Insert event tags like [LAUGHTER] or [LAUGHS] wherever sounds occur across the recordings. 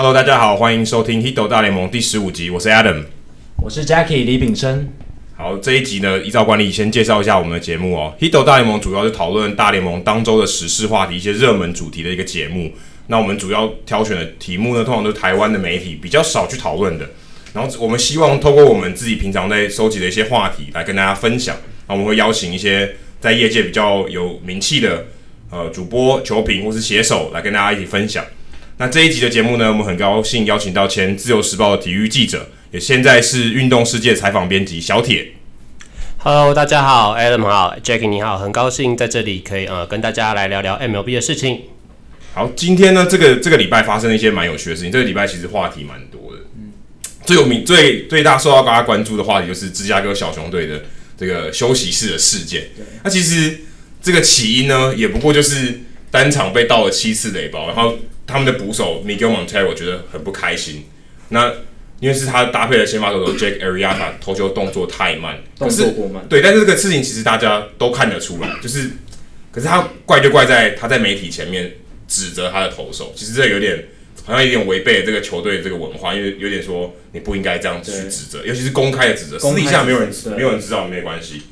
Hello，大家好，欢迎收听《Hito 大联盟》第十五集，我是 Adam，我是 Jackie 李炳生。好，这一集呢，依照惯例先介绍一下我们的节目哦。Hito 大联盟主要是讨论大联盟当周的时事话题、一些热门主题的一个节目。那我们主要挑选的题目呢，通常都是台湾的媒体比较少去讨论的。然后我们希望透过我们自己平常在收集的一些话题来跟大家分享。那我们会邀请一些在业界比较有名气的呃主播、球评或是写手来跟大家一起分享。那这一集的节目呢，我们很高兴邀请到前自由时报的体育记者，也现在是运动世界采访编辑小铁。Hello，大家好，Adam 好，Jackie 你好，很高兴在这里可以呃跟大家来聊聊 MLB 的事情。好，今天呢，这个这个礼拜发生了一些蛮有趣的事情。这个礼拜其实话题蛮多的，嗯，最有名、最最大受到大家关注的话题就是芝加哥小熊队的这个休息室的事件。那其实这个起因呢，也不过就是单场被盗了七次雷包，然后。他们的捕手 Miguel Montero 我觉得很不开心。那因为是他搭配了先发投手 Jake Arrieta 投球动作太慢，动作过慢。对，但是这个事情其实大家都看得出来，就是，可是他怪就怪在他在媒体前面指责他的投手，其实这有点好像有点违背了这个球队的这个文化，因为有点说你不应该这样去指责，尤其是公开的指责，私底下没有人没有人知道没关系。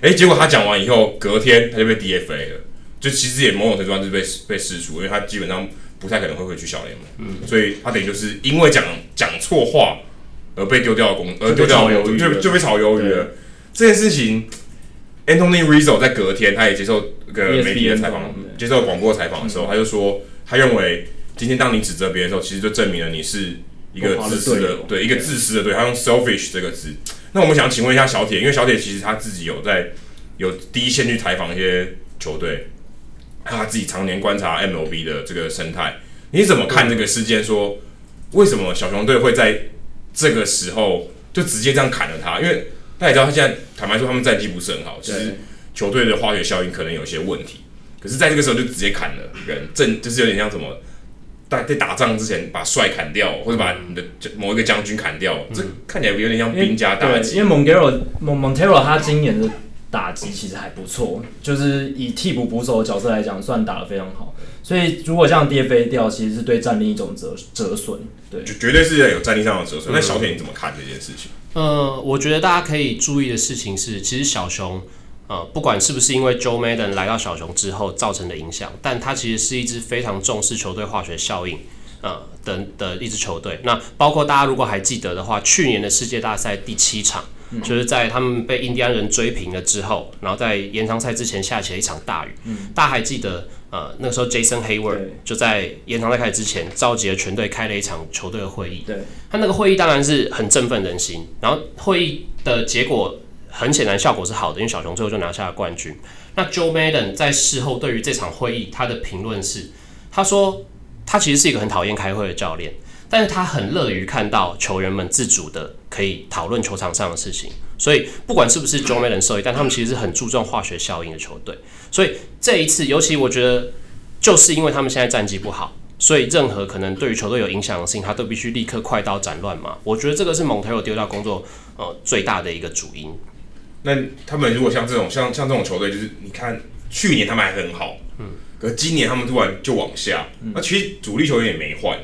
哎、欸，结果他讲完以后，隔天他就被 DFA 了，就其实也某种程度上是被被释出，因为他基本上。不太可能会回去小联盟，嗯，所以他等于就是因为讲讲错话而被丢掉的工，而丢掉鱿鱼，就就被炒鱿鱼了。这件事情，Anthony Rizzo 在隔天他也接受一个媒体的采访，接受广播采访的时候，他就说，他认为今天当你指责别人的时候，其实就证明了你是一个自私的，对一个自私的，对他用 selfish 这个字。那我们想请问一下小铁，因为小铁其实他自己有在有第一线去采访一些球队。他自己常年观察 MLB 的这个生态，你怎么看这个事件？说为什么小熊队会在这个时候就直接这样砍了他？因为大家也知道，他现在坦白说，他们战绩不是很好，其实球队的化学效应可能有些问题。可是，在这个时候就直接砍了人，正就是有点像什么，在在打仗之前把帅砍掉，或者把你的某一个将军砍掉，嗯、这看起来有点像兵家大忌。因为 Montero Montero 他今年的。打击其实还不错，就是以替补捕手的角色来讲，算打得非常好。所以如果这样 DFA 掉，其实是对战力一种折折损。对，就绝对是有战力上的折损。那、嗯、小铁你怎么看这件事情？呃，我觉得大家可以注意的事情是，其实小熊，呃，不管是不是因为 Joe Madden 来到小熊之后造成的影响，但他其实是一支非常重视球队化学效应，呃等的一支球队。那包括大家如果还记得的话，去年的世界大赛第七场。就是在他们被印第安人追平了之后，然后在延长赛之前下起了一场大雨。嗯、大家还记得，呃，那个时候 Jason Hayward 就在延长赛开始之前召集了全队开了一场球队的会议。对，他那个会议当然是很振奋人心。然后会议的结果很显然效果是好的，因为小熊最后就拿下了冠军。那 Joe Madden 在事后对于这场会议他的评论是，他说他其实是一个很讨厌开会的教练。但是他很乐于看到球员们自主的可以讨论球场上的事情，所以不管是不是 Joe Maddon 受益，但他们其实是很注重化学效应的球队。所以这一次，尤其我觉得，就是因为他们现在战绩不好，所以任何可能对于球队有影响的事情，他都必须立刻快刀斩乱麻。我觉得这个是 Montero 丢掉工作呃最大的一个主因。那他们如果像这种像像这种球队，就是你看去年他们还很好，嗯，可今年他们突然就往下，那其实主力球员也没换。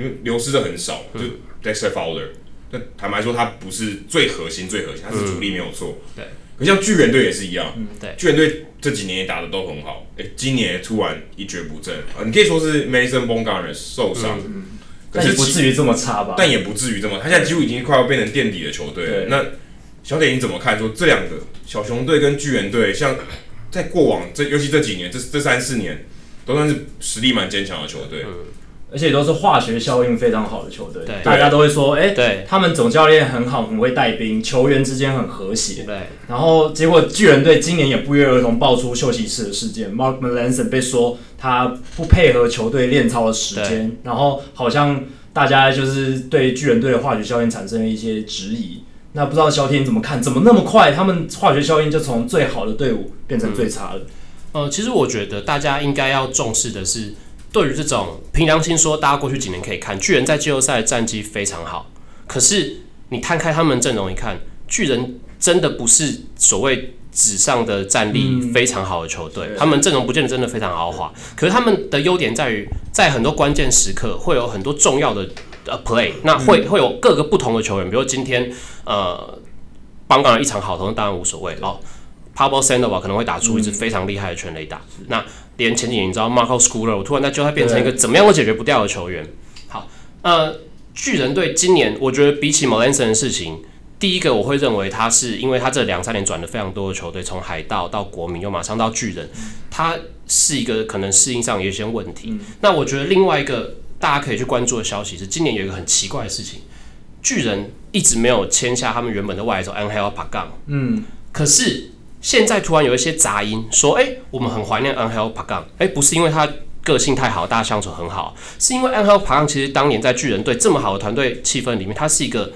因为流失的很少，就 Dexter Fowler。但坦白说，他不是最核心、最核心，他是主力没有错。对。可像巨人队也是一样，对。巨人队这几年也打的都很好，哎，今年突然一蹶不振啊！你可以说是 Madison Bumgarner 受伤，可是不至于这么差吧？但也不至于这么，他现在几乎已经快要变成垫底的球队了。那小铁你怎么看？说这两个小熊队跟巨人队，像在过往这，尤其这几年，这这三四年，都算是实力蛮坚强的球队。而且都是化学效应非常好的球队，大家都会说，哎、欸，对，他们总教练很好，很会带兵，球员之间很和谐。对，然后结果巨人队今年也不约而同爆出休息室的事件，Mark Melanson 被说他不配合球队练操的时间，然后好像大家就是对巨人队的化学效应产生了一些质疑。那不知道小铁你怎么看？怎么那么快，他们化学效应就从最好的队伍变成最差的？呃，其实我觉得大家应该要重视的是。对于这种凭良心说，大家过去几年可以看巨人在季后赛的战绩非常好，可是你摊开他们阵容一看，巨人真的不是所谓纸上的战力非常好的球队，嗯、他们阵容不见得真的非常豪华，可是他们的优点在于，在很多关键时刻会有很多重要的呃 play，那会会有各个不同的球员，比如今天呃邦刚的一场好投当然无所谓哦，Pablo Sandoval 可能会打出一支非常厉害的全垒打，嗯、那连前几年你知道 Marco Scooter，我突然在就他变成一个怎么样都解决不掉的球员，好，呃，巨人队今年我觉得比起 Melanson 的事情。第一个我会认为他是因为他这两三年转了非常多的球队，从海盗到国民又马上到巨人，他是一个可能适应上有一些问题。嗯、那我觉得另外一个大家可以去关注的消息是，今年有一个很奇怪的事情，巨人一直没有签下他们原本的外手 Angel Pagan。嗯，可是现在突然有一些杂音说，哎、欸，我们很怀念 Angel Pagan。哎，不是因为他个性太好，大家相处很好，是因为 Angel Pagan 其实当年在巨人队这么好的团队气氛里面，他是一个。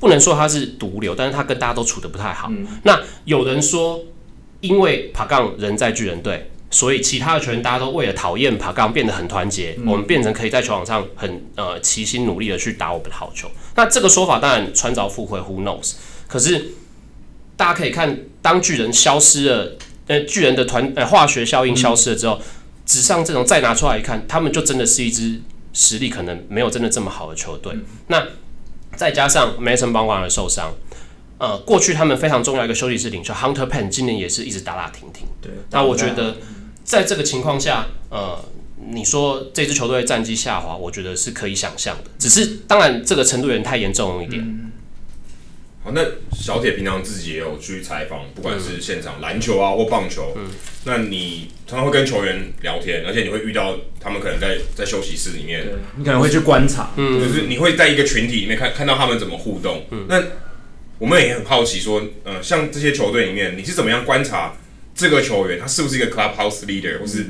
不能说他是毒瘤，但是他跟大家都处的不太好。嗯、那有人说，因为帕冈人在巨人队，所以其他的球员大家都为了讨厌帕冈变得很团结，嗯、我们变成可以在球场上很呃齐心努力的去打我们的好球。那这个说法当然穿凿附会，Who knows？可是大家可以看，当巨人消失了，呃，巨人的团呃化学效应消失了之后，纸、嗯、上这种再拿出来一看，他们就真的是一支实力可能没有真的这么好的球队。嗯、那再加上 Madison Bumgarner 的受伤，呃，过去他们非常重要一个休息室领袖 Hunter Pence 今年也是一直打打停停。对，那我觉得在这个情况下，呃，你说这支球队战绩下滑，我觉得是可以想象的。只是当然这个程度有点太严重了一点。嗯好，那小铁平常自己也有去采访，不管是现场篮球啊或棒球，嗯，那你常常会跟球员聊天，而且你会遇到他们可能在在休息室里面，你可能会去观察，嗯，就是你会在一个群体里面看看到他们怎么互动，嗯，那我们也很好奇说，呃，像这些球队里面，你是怎么样观察这个球员他是不是一个 clubhouse leader，或是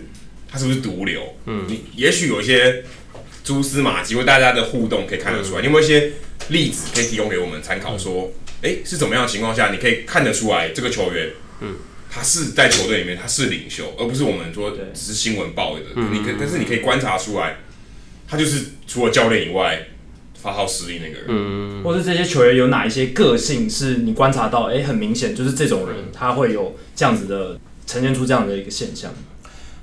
他是不是毒瘤？嗯，你也许有一些蛛丝马迹，或大家的互动可以看得出来，你有没有一些例子可以提供给我们参考说？哎、欸，是怎么样的情况下，你可以看得出来这个球员，嗯，他是在球队里面他是领袖，而不是我们说只是新闻报的。嗯、你可，但是你可以观察出来，他就是除了教练以外发号施令那个人。嗯，或是这些球员有哪一些个性是你观察到，哎、欸，很明显就是这种人他会有这样子的呈现出这样的一个现象。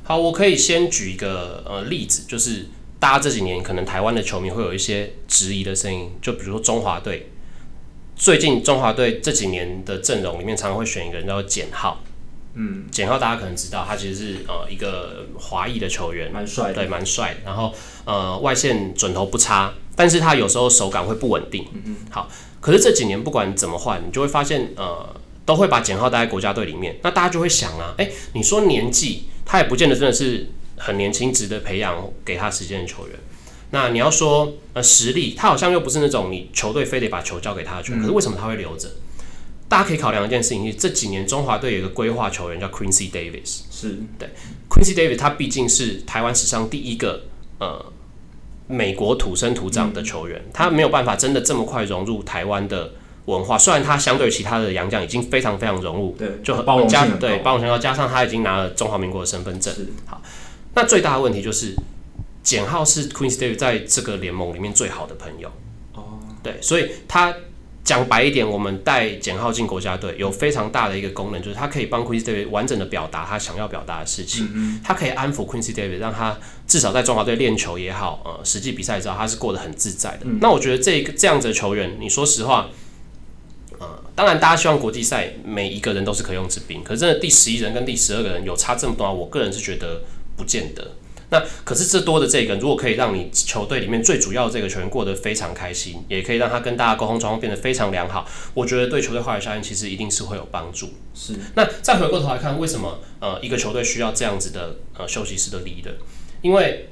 好，我可以先举一个呃例子，就是大家这几年可能台湾的球迷会有一些质疑的声音，就比如说中华队。最近中华队这几年的阵容里面，常常会选一个人叫简浩。嗯，简浩大家可能知道，他其实是呃一个华裔的球员，蛮帅的，对，蛮帅。然后呃外线准头不差，但是他有时候手感会不稳定。嗯嗯。好，可是这几年不管怎么换，你就会发现呃都会把简浩带在国家队里面。那大家就会想啊，诶，你说年纪，他也不见得真的是很年轻，值得培养给他时间的球员。那你要说呃实力，他好像又不是那种你球队非得把球交给他的球员，嗯、可是为什么他会留着？大家可以考量一件事情，是这几年中华队有一个规划球员叫 Quincy Davis，是。对 Quincy Davis，他毕竟是台湾史上第一个呃美国土生土长的球员，嗯、他没有办法真的这么快融入台湾的文化，虽然他相对于其他的洋将已经非常非常融入，对，就很包容性对包容性高，加上他已经拿了中华民国的身份证，好，那最大的问题就是。简浩是 Quincy Davis 在这个联盟里面最好的朋友。哦，对，所以他讲白一点，我们带简浩进国家队有非常大的一个功能，就是他可以帮 Quincy Davis 完整的表达他想要表达的事情，嗯、他可以安抚 Quincy Davis，让他至少在中华队练球也好，呃，实际比赛之后他是过得很自在的。嗯、那我觉得这个这样子的球员，你说实话，呃，当然大家希望国际赛每一个人都是可用之兵，可是真的第十一人跟第十二个人有差这么多，我个人是觉得不见得。那可是这多的这个，如果可以让你球队里面最主要的这个球员过得非常开心，也可以让他跟大家沟通状况变得非常良好，我觉得对球队化学效应其实一定是会有帮助。是。那再回过头来看，为什么呃一个球队需要这样子的呃休息室的 leader？因为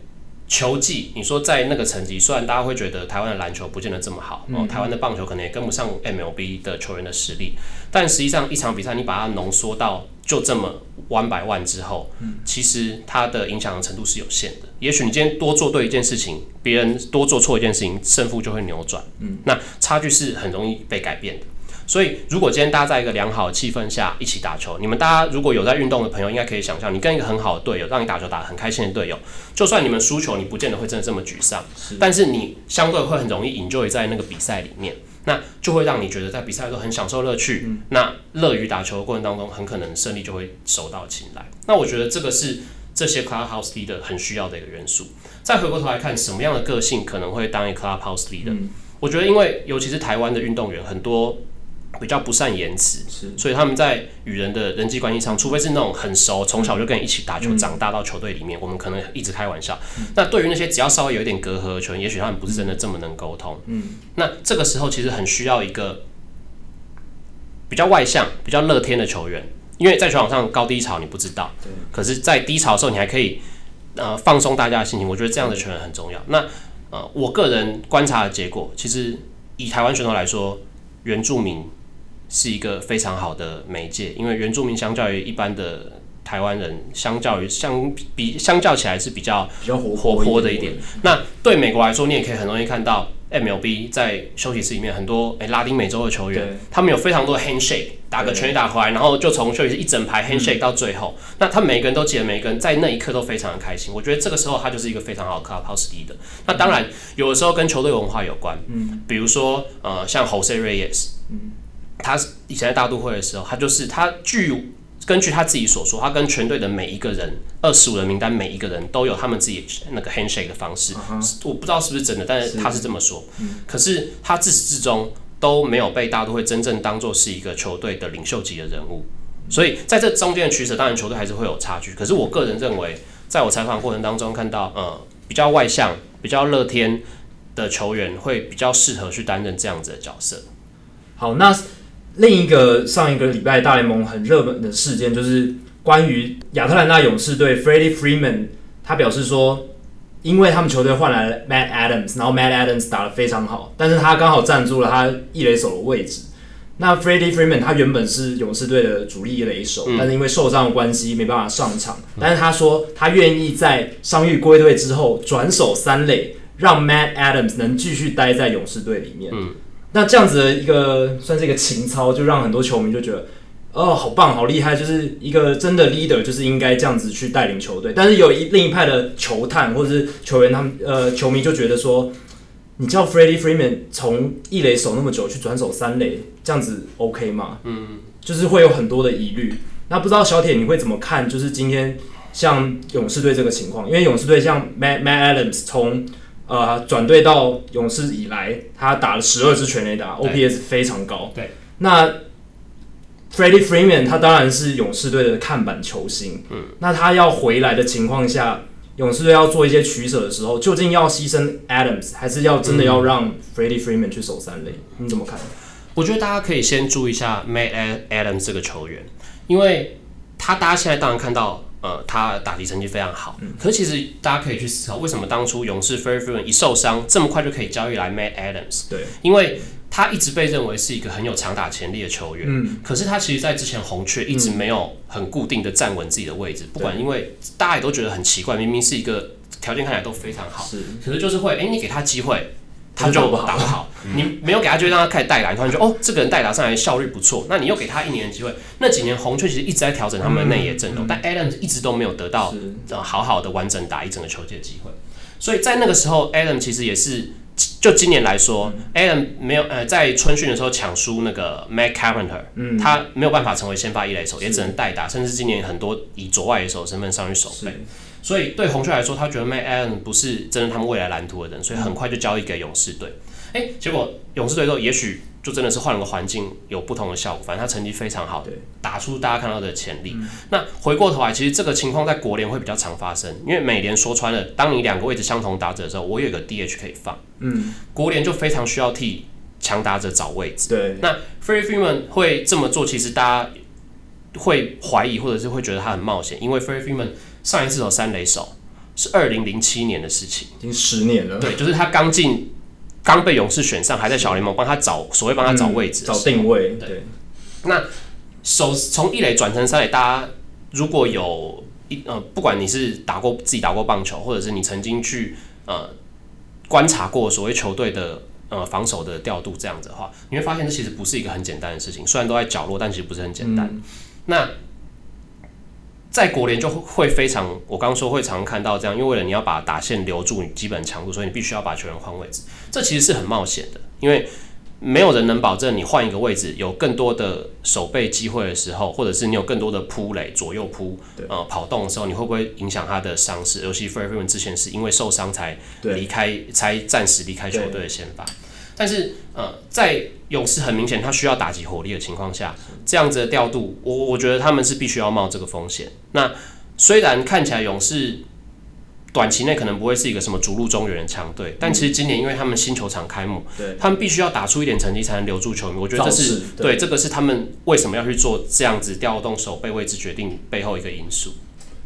球技，你说在那个层级，虽然大家会觉得台湾的篮球不见得这么好，哦，台湾的棒球可能也跟不上 MLB 的球员的实力，但实际上一场比赛你把它浓缩到就这么 one by one 之后，其实它的影响的程度是有限的。也许你今天多做对一件事情，别人多做错一件事情，胜负就会扭转。嗯，那差距是很容易被改变的。所以，如果今天大家在一个良好的气氛下一起打球，你们大家如果有在运动的朋友，应该可以想象，你跟一个很好的队友，让你打球打得很开心的队友，就算你们输球，你不见得会真的这么沮丧，是但是你相对会很容易 enjoy 在那个比赛里面。那就会让你觉得在比赛中很享受乐趣，嗯、那乐于打球的过程当中，很可能胜利就会手到擒来。那我觉得这个是这些 clubhouse leader 很需要的一个元素。再回过头来看，什么样的个性可能会当一个 clubhouse leader？、嗯、我觉得，因为尤其是台湾的运动员很多。比较不善言辞，所以他们在与人的人际关系上，除非是那种很熟，从小就跟人一起打球长大到球队里面，我们可能一直开玩笑。那对于那些只要稍微有一点隔阂的球员，也许他们不是真的这么能沟通。嗯，那这个时候其实很需要一个比较外向、比较乐天的球员，因为在球场上高低潮你不知道，可是，在低潮的时候你还可以呃放松大家的心情。我觉得这样的球员很重要。那呃，我个人观察的结果，其实以台湾选手来说，原住民。是一个非常好的媒介，因为原住民相较于一般的台湾人，相较于相比相较起来是比较比较活活泼的一点。那对美国来说，你也可以很容易看到 MLB 在休息室里面很多诶、欸、拉丁美洲的球员，他们有非常多的 handshake，打个全垒打回来，然后就从休息室一整排 handshake 到最后，嗯、那他每个人都记得，每个人在那一刻都非常的开心。我觉得这个时候他就是一个非常好的 clubhouse leader 的。那当然有的时候跟球队文化有关，嗯，比如说呃像 Jose Reyes，嗯。他以前在大都会的时候，他就是他据根据他自己所说，他跟全队的每一个人，二十五人名单每一个人都有他们自己那个 handshake 的方式。Uh huh. 我不知道是不是真的，但是他是这么说。是可是他自始至终都没有被大都会真正当做是一个球队的领袖级的人物。所以在这中间的取舍，当然球队还是会有差距。可是我个人认为，在我采访过程当中看到，呃，比较外向、比较乐天的球员会比较适合去担任这样子的角色。好，那。另一个上一个礼拜大联盟很热门的事件，就是关于亚特兰大勇士队 Freddie Freeman，他表示说，因为他们球队换来了 Matt Adams，然后 Matt Adams 打得非常好，但是他刚好站住了他一垒手的位置。那 Freddie Freeman 他原本是勇士队的主力一垒手，嗯、但是因为受伤的关系没办法上场，嗯、但是他说他愿意在伤愈归队之后转手三垒，让 Matt Adams 能继续待在勇士队里面。嗯那这样子的一个算是一个情操，就让很多球迷就觉得，哦，好棒，好厉害，就是一个真的 leader，就是应该这样子去带领球队。但是有一另一派的球探或者是球员，他们呃球迷就觉得说，你叫 Freddie Freeman 从一垒守那么久去转守三垒，这样子 OK 吗？嗯，就是会有很多的疑虑。那不知道小铁你会怎么看？就是今天像勇士队这个情况，因为勇士队像 Matt Matt Adams 从呃，转队到勇士以来，他打了十二支全垒打，OPS 非常高。对，那 Freddie Freeman 他当然是勇士队的看板球星。嗯，那他要回来的情况下，勇士队要做一些取舍的时候，究竟要牺牲 Adams，还是要真的要让 Freddie Freeman 去守三垒？嗯、你怎么看？我觉得大家可以先注意一下 Matt Adams 这个球员，因为他大家现在当然看到。呃，他打击成绩非常好，嗯、可是其实大家可以去思考，为什么当初勇士 Freddie Freeman 一受伤，这么快就可以交易来 Matt Adams？对，因为他一直被认为是一个很有长打潜力的球员，嗯，可是他其实，在之前红雀一直没有很固定的站稳自己的位置，嗯、不管因为大家也都觉得很奇怪，明明是一个条件看起来都非常好，是，可是就是会，哎、欸，你给他机会。他就打不好，你没有给他就让他开始带打，突然觉得哦，这个人带打上来效率不错，那你又给他一年的机会。那几年红雀其实一直在调整他们的内野阵容，但 Adams 一直都没有得到好好的完整打一整个球季的机会。所以在那个时候，Adam 其实也是就今年来说，Allen 没有呃在春训的时候抢输那个 Matt Carpenter，嗯他没有办法成为先发一垒手，也只能代打，甚至今年很多以左外野手身份上去守备。所以对红雀来说，他觉得 Matt Allen 不是真的他们未来蓝图的人，所以很快就交易给勇士队。哎、欸，结果勇士队之后，也许就真的是换了个环境，有不同的效果。反正他成绩非常好，对，打出大家看到的潜力。嗯、那回过头来，其实这个情况在国联会比较常发生，因为美联说穿了，当你两个位置相同打者的时候，我有个 DH 可以放。嗯，国联就非常需要替强打者找位置。对，那 Freeman 会这么做，其实大家会怀疑，或者是会觉得他很冒险，因为 Freeman。上一次有三垒手是二零零七年的事情，已经十年了。对，就是他刚进，刚被勇士选上，还在小联盟帮他找所谓帮他找位置、嗯、找定位。对，对那首从一垒转成三垒，大家如果有一呃，不管你是打过自己打过棒球，或者是你曾经去呃观察过所谓球队的呃防守的调度这样子的话，你会发现这其实不是一个很简单的事情。虽然都在角落，但其实不是很简单。嗯、那在国联就会非常，我刚刚说会常常看到这样，因为为了你要把打线留住，你基本强度，所以你必须要把球员换位置，这其实是很冒险的，因为没有人能保证你换一个位置有更多的守备机会的时候，或者是你有更多的扑垒左右扑呃跑动的时候，你会不会影响他的伤势？尤其 Freeman 之前是因为受伤才离开，才暂时离开球队的先发。但是呃，在勇士很明显他需要打击火力的情况下，这样子的调度，我我觉得他们是必须要冒这个风险。那虽然看起来勇士。短期内可能不会是一个什么逐鹿中原的强队，但其实今年因为他们新球场开幕，对，他们必须要打出一点成绩才能留住球迷。我觉得这是对，对这个是他们为什么要去做这样子调动手背位置决定背后一个因素。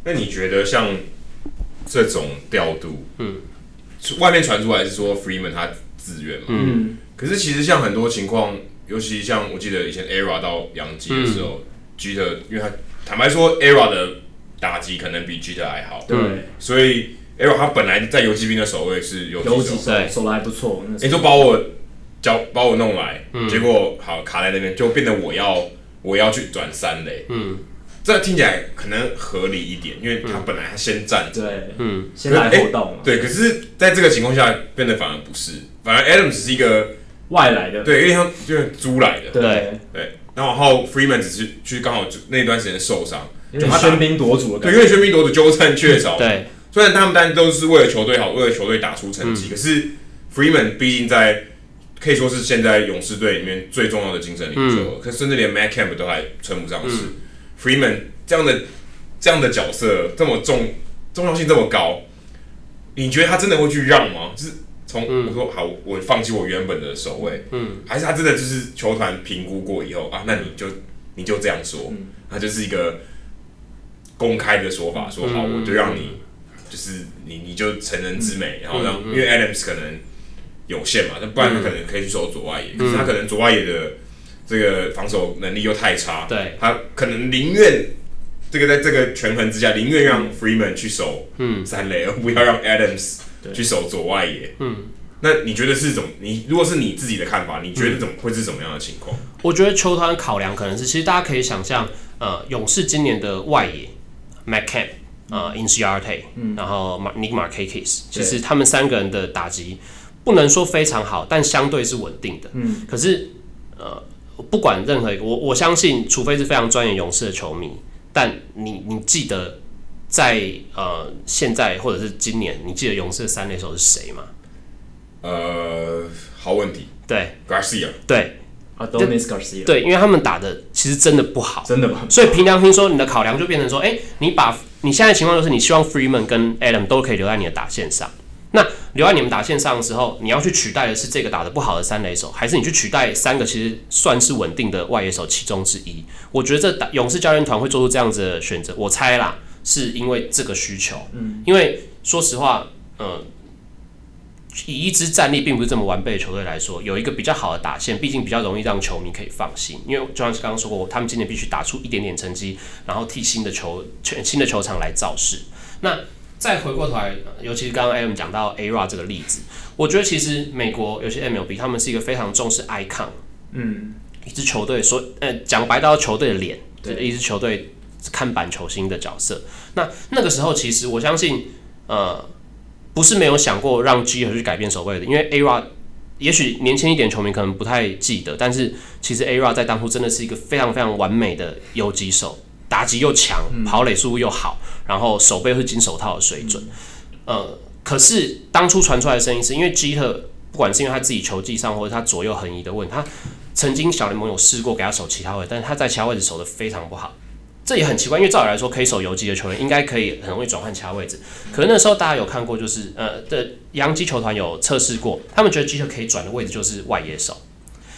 那你觉得像这种调度，嗯，外面传出来是说 Freeman 他自愿嘛，嗯，可是其实像很多情况，尤其像我记得以前 Era 到杨基的时候，Jeter 因为他坦白说 Era 的打击可能比 Jeter 还好，对，所以。ERA，他本来在游击兵的守卫是游击手，守的还不错。你就把我叫把我弄来，嗯、结果好卡在那边，就变得我要我要去转三垒。嗯，这听起来可能合理一点，因为他本来他先站着，对，嗯，先来后到嘛。对，可是在这个情况下变得反而不是，反而 Adams 是一个外来的，对，因为他就是租来的，对。对。然后 Freeman 只是去刚好就那段时间受伤，就他喧宾夺主的，对，因为喧宾夺主纠缠缺少，对。虽然他们当然都是为了球队好，为了球队打出成绩，嗯、可是 Freeman 毕竟在可以说是现在勇士队里面最重要的精神领袖，嗯、可甚至连 Matt Kemp 都还称不上是。嗯、Freeman 这样的这样的角色这么重重要性这么高，你觉得他真的会去让吗？就是从、嗯、我说好，我放弃我原本的守卫，嗯，还是他真的就是球团评估过以后啊，那你就你就这样说，他、嗯、就是一个公开的说法，说好我就让你。就是你，你就成人之美，然后让，因为 Adams 可能有限嘛，那不然他可能可以去守左外野，可是他可能左外野的这个防守能力又太差，对，他可能宁愿这个在这个权衡之下，宁愿让 Freeman 去守三垒，而不要让 Adams 去守左外野。嗯，那你觉得是怎么？你如果是你自己的看法，你觉得怎么会是怎么样的情况？我觉得球团考量可能是，其实大家可以想象，呃，勇士今年的外野 McCamp，呃 Inciarte 然后 Nick Markakis，其实他们三个人的打击不能说非常好，但相对是稳定的。嗯，可是呃，不管任何一个，我我相信，除非是非常专业勇士的球迷，但你你记得在呃现在或者是今年，你记得勇士的三垒手是谁吗？呃，好问题。对，Garcia。对。Adonis Garcia 对，因为他们打的其实真的不好，真的吗？所以凭良心说，你的考量就变成说，哎、欸，你把你现在的情况就是，你希望 Freeman 跟 Adam 都可以留在你的打线上。那留在你们打线上的时候，你要去取代的是这个打得不好的三垒手，还是你去取代三个其实算是稳定的外野手其中之一？我觉得这打勇士教练团会做出这样子的选择，我猜啦，是因为这个需求。嗯，因为说实话，嗯、呃。以一支战力并不是这么完备的球队来说，有一个比较好的打线，毕竟比较容易让球迷可以放心。因为就像是刚刚说过，他们今年必须打出一点点成绩，然后替新的球全新的球场来造势。那再回过头来，尤其是刚刚 Adam 讲到 A-Rod 这个例子，我觉得其实美国尤其 MLB 他们是一个非常重视 icon，嗯，一支球队说，呃，讲白到球队的脸，对，一支球队看板球星的角色。那那个时候，其实我相信，呃。不是没有想过让 Jeter 去改变守卫的，因为 A-Rod 也许年轻一点球迷可能不太记得，但是其实 A-Rod 在当初真的是一个非常非常完美的游击手，打击又强，跑垒速度又好，然后手背是金手套的水准。呃，可是当初传出来的声音是因为 Jeter 不管是因为他自己球技上或者他左右横移的问题，他曾经小联盟有试过给他守其他位，但是他在其他位置守的非常不好。这也很奇怪，因为照理来说，可以守游击的球员应该可以很容易转换其他位置。可是那时候大家有看过，就是呃的洋基球团有测试过，他们觉得 Jeter 可以转的位置就是外野手。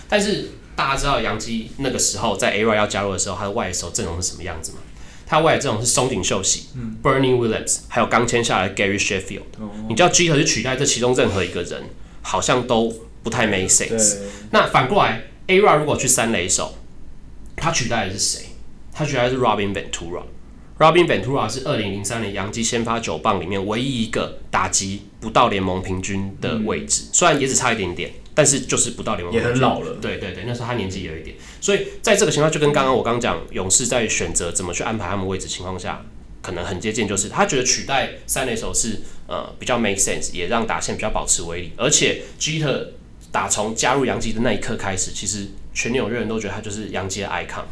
但是大家知道杨基那个时候在 A-Rod 要加入的时候，他的外野手阵容是什么样子吗？他外野阵容是松井秀喜、嗯、Bernie Williams，还有刚签下来的 Gary Sheffield。哦、你叫 Jeter 去取代这其中任何一个人，好像都不太 make sense。那反过来，A-Rod 如果去三垒手，他取代的是谁？他取代的是 Robin Ventura 是二零零三年杨基先发九棒里面唯一一个打击不到联盟平均的位置，嗯、虽然也只差一点点，但是就是不到联盟。也很老了。对对对，那时候他年纪有一点，所以在这个情况就跟刚刚我刚讲勇士在选择怎么去安排他们位置情况下，可能很接近，就是他觉得取代三垒手是呃比较 make sense，也让打线比较保持威力，而且 Jeter 打从加入洋基的那一刻开始，其实全纽约人都觉得他就是洋基的 icon。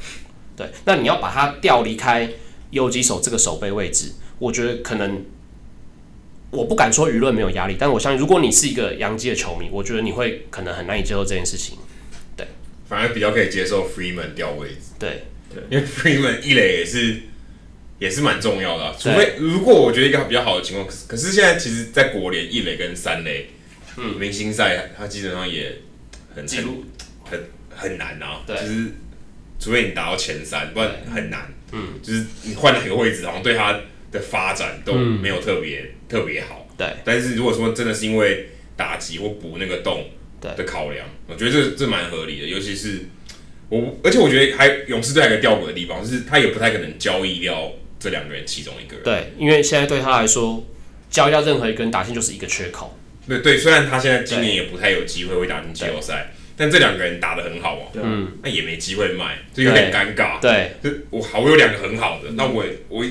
对，那你要把他调离开游击手这个守备位置，我觉得可能我不敢说舆论没有压力，但我相信如果你是一个洋基的球迷，我觉得你会可能很难以接受这件事情。对，反而比较可以接受 Freeman 掉位置。对，对，因为 Freeman 一垒也是也是蛮重要的，啊，除非如果我觉得一个比较好的情况，可是现在其实，在国联一垒跟三垒，嗯，明星赛他基本上也很很很很难啊，对，就是。除非你打到前三，不然很难。嗯，就是你换哪个位置，好像对他的发展都没有特别、嗯、特别好。对。但是如果说真的是因为打击或补那个洞的考量，我觉得这这蛮合理的。尤其是我，而且我觉得还勇士队还有个吊诡的地方，就是他也不太可能交易掉这两个人其中一个人。对，因为现在对他来说，交易掉任何一个人打进就是一个缺口。对对，虽然他现在今年也不太有机会会打进季后赛。但这两个人打的很好啊，嗯，那也没机会卖，就有点尴尬。对，就我好，我有两个很好的，那我我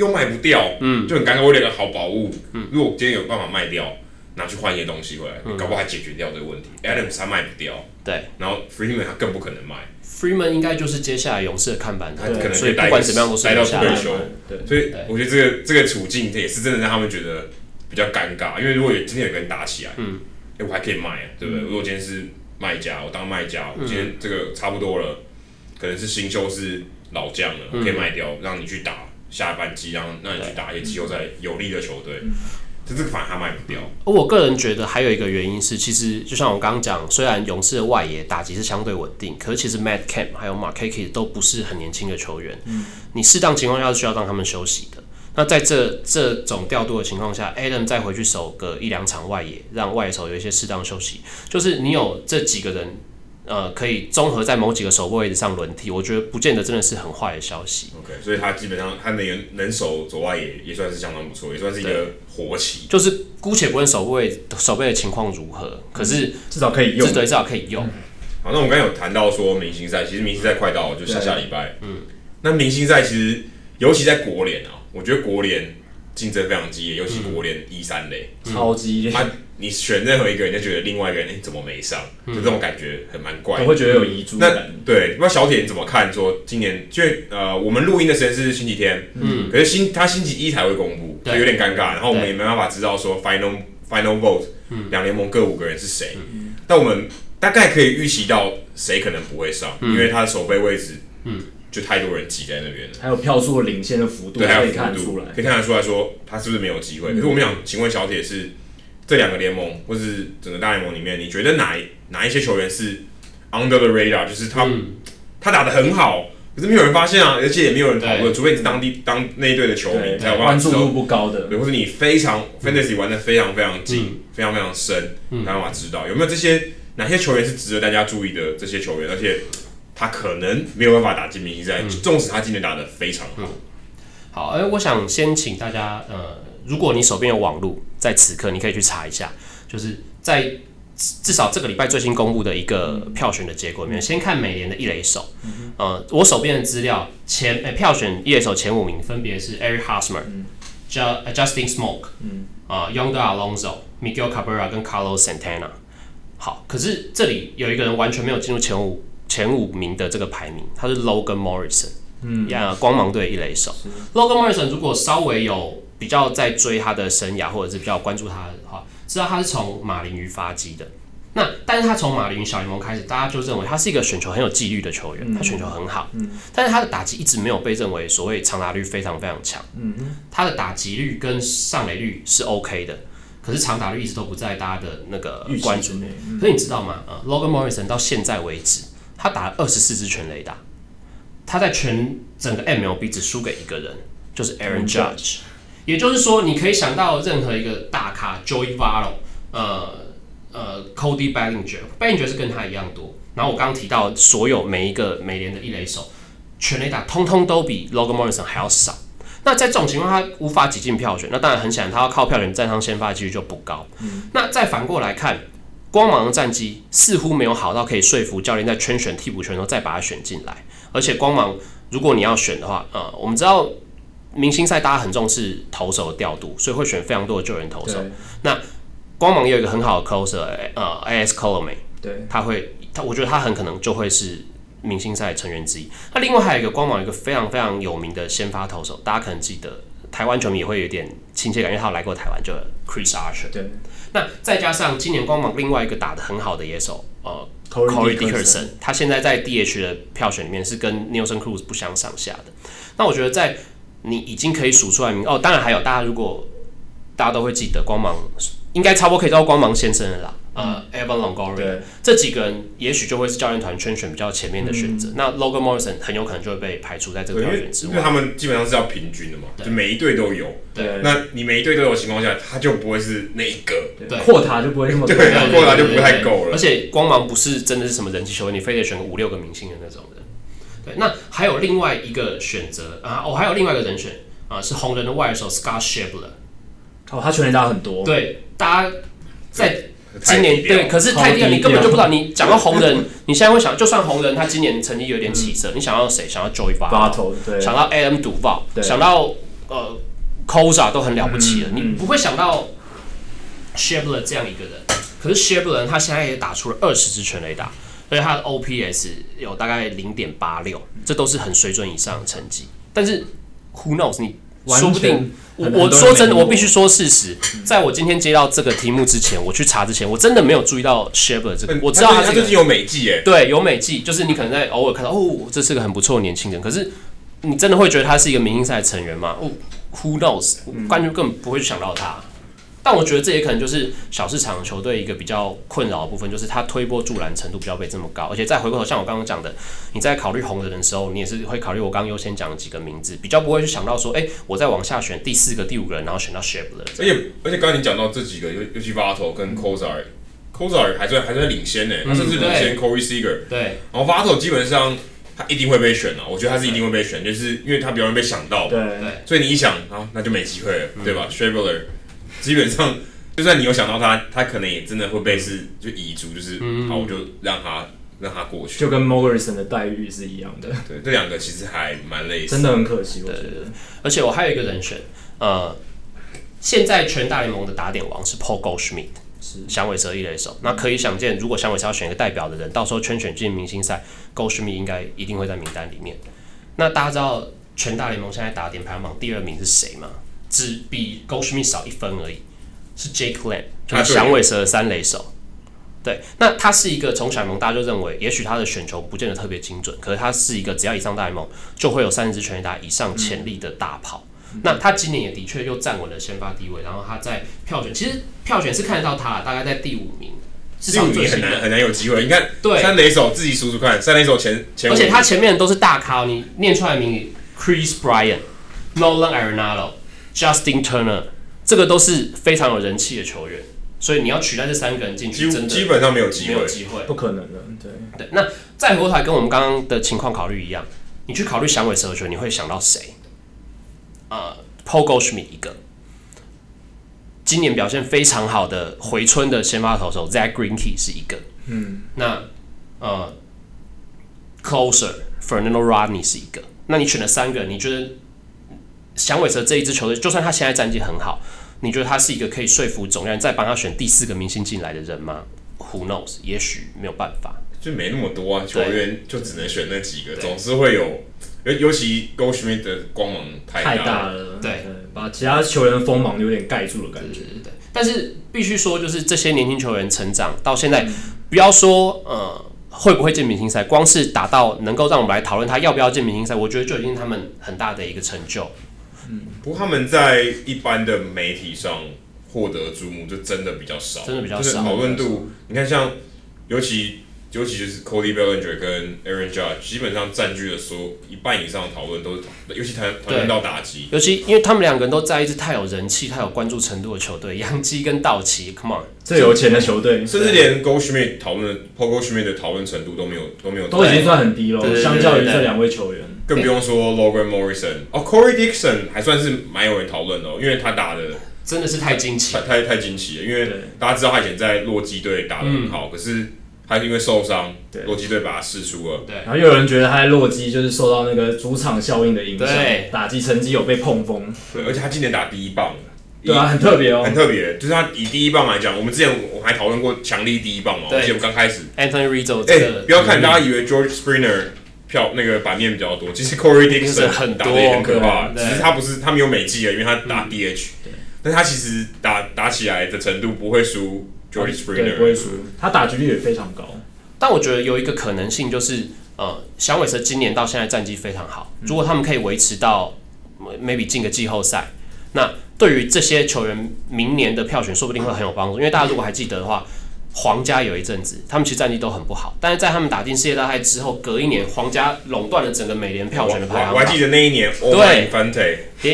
又卖不掉，嗯，就很尴尬。我有两个好宝物，嗯，如果我今天有办法卖掉，拿去换一些东西回来，搞不好还解决掉这个问题。Adams 他卖不掉，对，然后 Freeman 他更不可能卖。Freeman 应该就是接下来勇士的看板，他可能所以不管怎么样都是待到退休。对，所以我觉得这个这个处境也是真的让他们觉得比较尴尬，因为如果有今天有个人打起来，嗯，哎，我还可以卖啊，对不对？如果今天是卖家，我当卖家，我今天这个差不多了，嗯、可能是新秀是老将了，我、可以卖掉，让你去打下半季，让让你去打一些季后赛有利的球队，就、这这个反而他卖不掉。而我个人觉得还有一个原因是，其实就像我刚刚讲，虽然勇士的外野打击是相对稳定，可是其实 Matt Kemp 还有 Markakis 都不是很年轻的球员，嗯、你适当情况下是需要让他们休息的。那在这这种调度的情况下，Adam 再回去守个一两场外野，让外野手有一些适当休息，就是你有这几个人，呃，可以综合在某几个守备位置上轮替，我觉得不见得真的是很坏的消息。OK，所以他基本上他能能守左外也也算是相当不错，也算是一个活棋。就是姑且不论守备位守备的情况如何，可是、嗯、至少可以用，对，至少可以用。嗯、好，那我们刚才有谈到说明星赛，其实明星赛快到了，就下下礼拜。嗯，那明星赛其实尤其在国联啊。我觉得国联竞争非常激烈，尤其国联一三垒超激烈。他你选任何一个人，就觉得另外一个人哎、欸、怎么没上？就这种感觉很蛮怪。我会觉得有遗珠。那对，那小铁你怎么看？说今年就呃，我们录音的时间是星期天，嗯，可是星他星期一才会公布，就有点尴尬。然后我们也没办法知道说 final final vote，两联盟各五个人是谁。但我们大概可以预期到谁可能不会上，因为他的守备位置，嗯。就太多人挤在那边了，还有票数领先的幅度，对，还有可以看出来，可以看得出来说他是不是没有机会。嗯、可是我们想请问小铁是这两个联盟或是整个大联盟里面，你觉得哪一哪一些球员是 under the radar，就是他、嗯、他打的很好，可是没有人发现啊，而且也没有人讨论，除非你是当地当那一队的球迷才有关注度不高的，对，或者你非常 fantasy 玩的非常非常近，嗯、非常非常深，没办法知道。有没有这些哪些球员是值得大家注意的这些球员，而且。他可能没有办法打进明星赛，纵使他今年打得非常好。嗯、好，哎，我想先请大家，呃，如果你手边有网络，在此刻你可以去查一下，就是在至少这个礼拜最新公布的一个票选的结果里面，先看美联的一垒手。呃，我手边的资料前，哎、欸，票选一垒手前五名分别是 Eric Hosmer、Justin Smoke、啊 Younger Alonso、Miguel Cabrera 跟 Carlos Santana。好，可是这里有一个人完全没有进入前五。前五名的这个排名，他是 Logan Morrison，嗯，呀，光芒队一垒手。Logan Morrison 如果稍微有比较在追他的生涯，或者是比较关注他的话，知道他是从马林鱼发迹的。那但是他从马林鱼小联盟开始，大家就认为他是一个选球很有纪律的球员，嗯、他选球很好，嗯，但是他的打击一直没有被认为所谓长打率非常非常强，嗯哼，他的打击率跟上垒率是 OK 的，可是长打率一直都不在大家的那个关注内。嗯、所以你知道吗？呃，Logan Morrison 到现在为止。他打了二十四支全垒打，他在全整个 MLB 只输给一个人，就是 Aaron Judge。也就是说，你可以想到任何一个大咖，Joey Votto，呃呃，Cody Bellinger，Bellinger 是跟他一样多。然后我刚刚提到所有每一个美联的一垒手，全垒打通通都比 Logan Morrison 还要少。那在这种情况，他无法挤进票选。那当然很显然，他要靠票选站上先发的几率就不高。嗯、那再反过来看。光芒的战绩似乎没有好到可以说服教练在圈选替补权的时候再把他选进来，而且光芒如果你要选的话，呃，我们知道明星赛大家很重视投手的调度，所以会选非常多的救援投手。那光芒也有一个很好的 closer，呃，AS Colome，对，他会他我觉得他很可能就会是明星赛成员之一。那另外还有一个光芒，有一个非常非常有名的先发投手，大家可能记得，台湾球迷也会有点亲切感，因为他有来过台湾，就 Chris Archer。对，那再加上今年光芒另外一个打得很好的野手，呃 Corey Dickerson，他现在在 DH 的票选里面是跟 Nelson Cruz 不相上下的。那我觉得在你已经可以数出来名哦，当然还有大家如果大家都会记得光芒，应该差不多可以叫光芒先生了啦。呃、uh, Evan Longoria，这几个人也许就会是教练团圈选比较前面的选择。嗯、那 Logan Morrison 很有可能就会被排除在这个票选之外，因为他们基本上是要平均的嘛，就每一队都有。对，那你每一队都有情况下，他就不会是那一个，对，扩塔就不会那么多，对，扩塔就不太够了。而且光芒不是真的是什么人气球员，你非得选个五六个明星的那种人。对，那还有另外一个选择啊，哦，还有另外一个人选啊，是红人的外手 Scott Schebler。哦，他全垒打很多。对，大家在。今年对，可是太低了，你根本就不知道。你讲到红人，[LAUGHS] 你现在会想，就算红人他今年成绩有点起色，你想到谁？想到 Joey Votto，想到 Adam Duvall，想到呃 Cozart 都很了不起了。你不会想到 Schebler 这样一个人。可是 Schebler 他现在也打出了二十支全垒打，所以他的 OPS 有大概零点八六，这都是很水准以上的成绩。但是 Who knows？你说不定。我我说真的，我必须说事实。在我今天接到这个题目之前，我去查之前，我真的没有注意到 Schebler 这个。我知道他最近有美技耶，对，有美技，就是你可能在偶尔看到，哦，这是个很不错的年轻人。可是你真的会觉得他是一个明星赛成员吗？哦，Who knows？观众根本不会去想到他。但我觉得这也可能就是小市场球队一个比较困扰的部分，就是他推波助澜程度比较被这么高，而且再回过头，像我刚刚讲的，你在考虑红人的时候，你也是会考虑我刚刚优先讲的几个名字，比较不会去想到说，哎、欸，我再往下选第四个、第五个人，然后选到 Schebler。而且而且刚才你讲到这几个，尤尤其 vatto 跟 Cozart，Cozart 还在还在领先呢，他甚至领先 Corey Seager。对，然后 vatto 基本上他一定会被选啊，我觉得他是一定会被选，就是因为他比较容易被想到。对，所以你一想啊，那就没机会了，对吧？Schebler 基本上。就算你有想到他，他可能也真的会被是就遗珠，就是、嗯、好，我就让他让他过去，就跟 Morrison 的待遇是一样的。对，这两个其实还蛮类似，真的很可惜，我觉得。对对对，而且我还有一个人选，呃，现在全大联盟的打点王是 Paul Goldschmidt，是响尾蛇一垒手。那可以想见，如果响尾蛇要选一个代表的人，到时候圈选进明星赛，Goldschmidt 应该一定会在名单里面。那大家知道全大联盟现在打点排行榜第二名是谁吗？只比 Goldschmidt 少一分而已。是 Jake Lamb，就是响尾蛇的三垒手。对，那他是一个从小联盟大家就认为，也许他的选球不见得特别精准，可是他是一个只要一上大联盟就会有三十支全垒打以上潜力的大炮。嗯、那他今年也的确又站稳了先发地位，然后他在票选，其实票选是看得到他，大概在第五名，第五名很难很难有机会。你看，对，三垒手自己数数看，三垒手前前，而且他前面都是大咖，你念出来的名字：Kris Bryant、Nolan Arenado、Justin Turner。这个都是非常有人气的球员，所以你要取代这三个人进去，真的基本上没有机会，没有机会，不可能的。对对，那再回头来跟我们刚刚的情况考虑一样，你去考虑响尾蛇球，你会想到谁？呃，Paul Goldschmidt 一个，今年表现非常好的回春的先发投手 Zack Greinke 是一个，嗯，那呃，Closer Fernando Rodney 是一个，那你选了三个，你觉得响尾蛇这一支球队，就算他现在战绩很好？你觉得他是一个可以说服总教练再帮他选第四个明星进来的人吗？Who knows？也许没有办法，就没那么多啊，球员就只能选那几个，总是会有，尤尤其 Goldschmidt 的光芒太大了，太大了对，对，把其他球员的锋芒有点盖住了感觉。对，但是必须说，就是这些年轻球员成长到现在，不要说呃会不会进明星赛，光是打到能够让我们来讨论他要不要进明星赛，我觉得就已经他们很大的一个成就。嗯，不过他们在一般的媒体上获得注目就真的比较少，真的比较少。讨论度，你看像尤其尤其就是 Cody Bellinger 跟 Aaron Judge，基本上占据了所有一半以上的讨论都是，尤其谈谈论到打击，尤其因为他们两个人都在一支太有人气、太有关注程度的球队，洋基跟道奇，Come on，最有钱的球队，甚至连 Goldschmidt 讨论 Paul Goldschmidt 的讨论程度都没有都没有，都已经算很低了，相较于这两位球员。更不用说 Logan Morrison 哦，Corey Dixon 还算是蛮有人讨论的，因为他打的真的是太惊奇，太太惊奇了。因为大家知道他以前在洛基队打的很好，可是他因为受伤，洛基队把他释出了。对，然后又有人觉得他在洛基就是受到那个主场效应的影响，打击成绩有被碰风。对，而且他今年打第一棒，对啊，很特别哦，很特别。就是他以第一棒来讲，我们之前我还讨论过强力第一棒嘛。我记得我刚开始，Anthony Rizzo，哎，不要看大家以为 George Springer 票那个版面比较多，其实 Corey Dixon 很打的也很可怕。只是他不是他没有美技啊，因为他打 DH。但他其实打打起来的程度不会输 George Springer，不会输。他打击率也非常高。但我觉得有一个可能性就是，呃，响尾蛇今年到现在战绩非常好，如果他们可以维持到 maybe 进个季后赛，那对于这些球员明年的票选说不定会很有帮助。因为大家如果还记得的话。皇家有一阵子，他们其实战绩都很不好，但是在他们打进世界大赛之后，隔一年皇家垄断了整个美联票选的排行榜。我还记得那一年，对，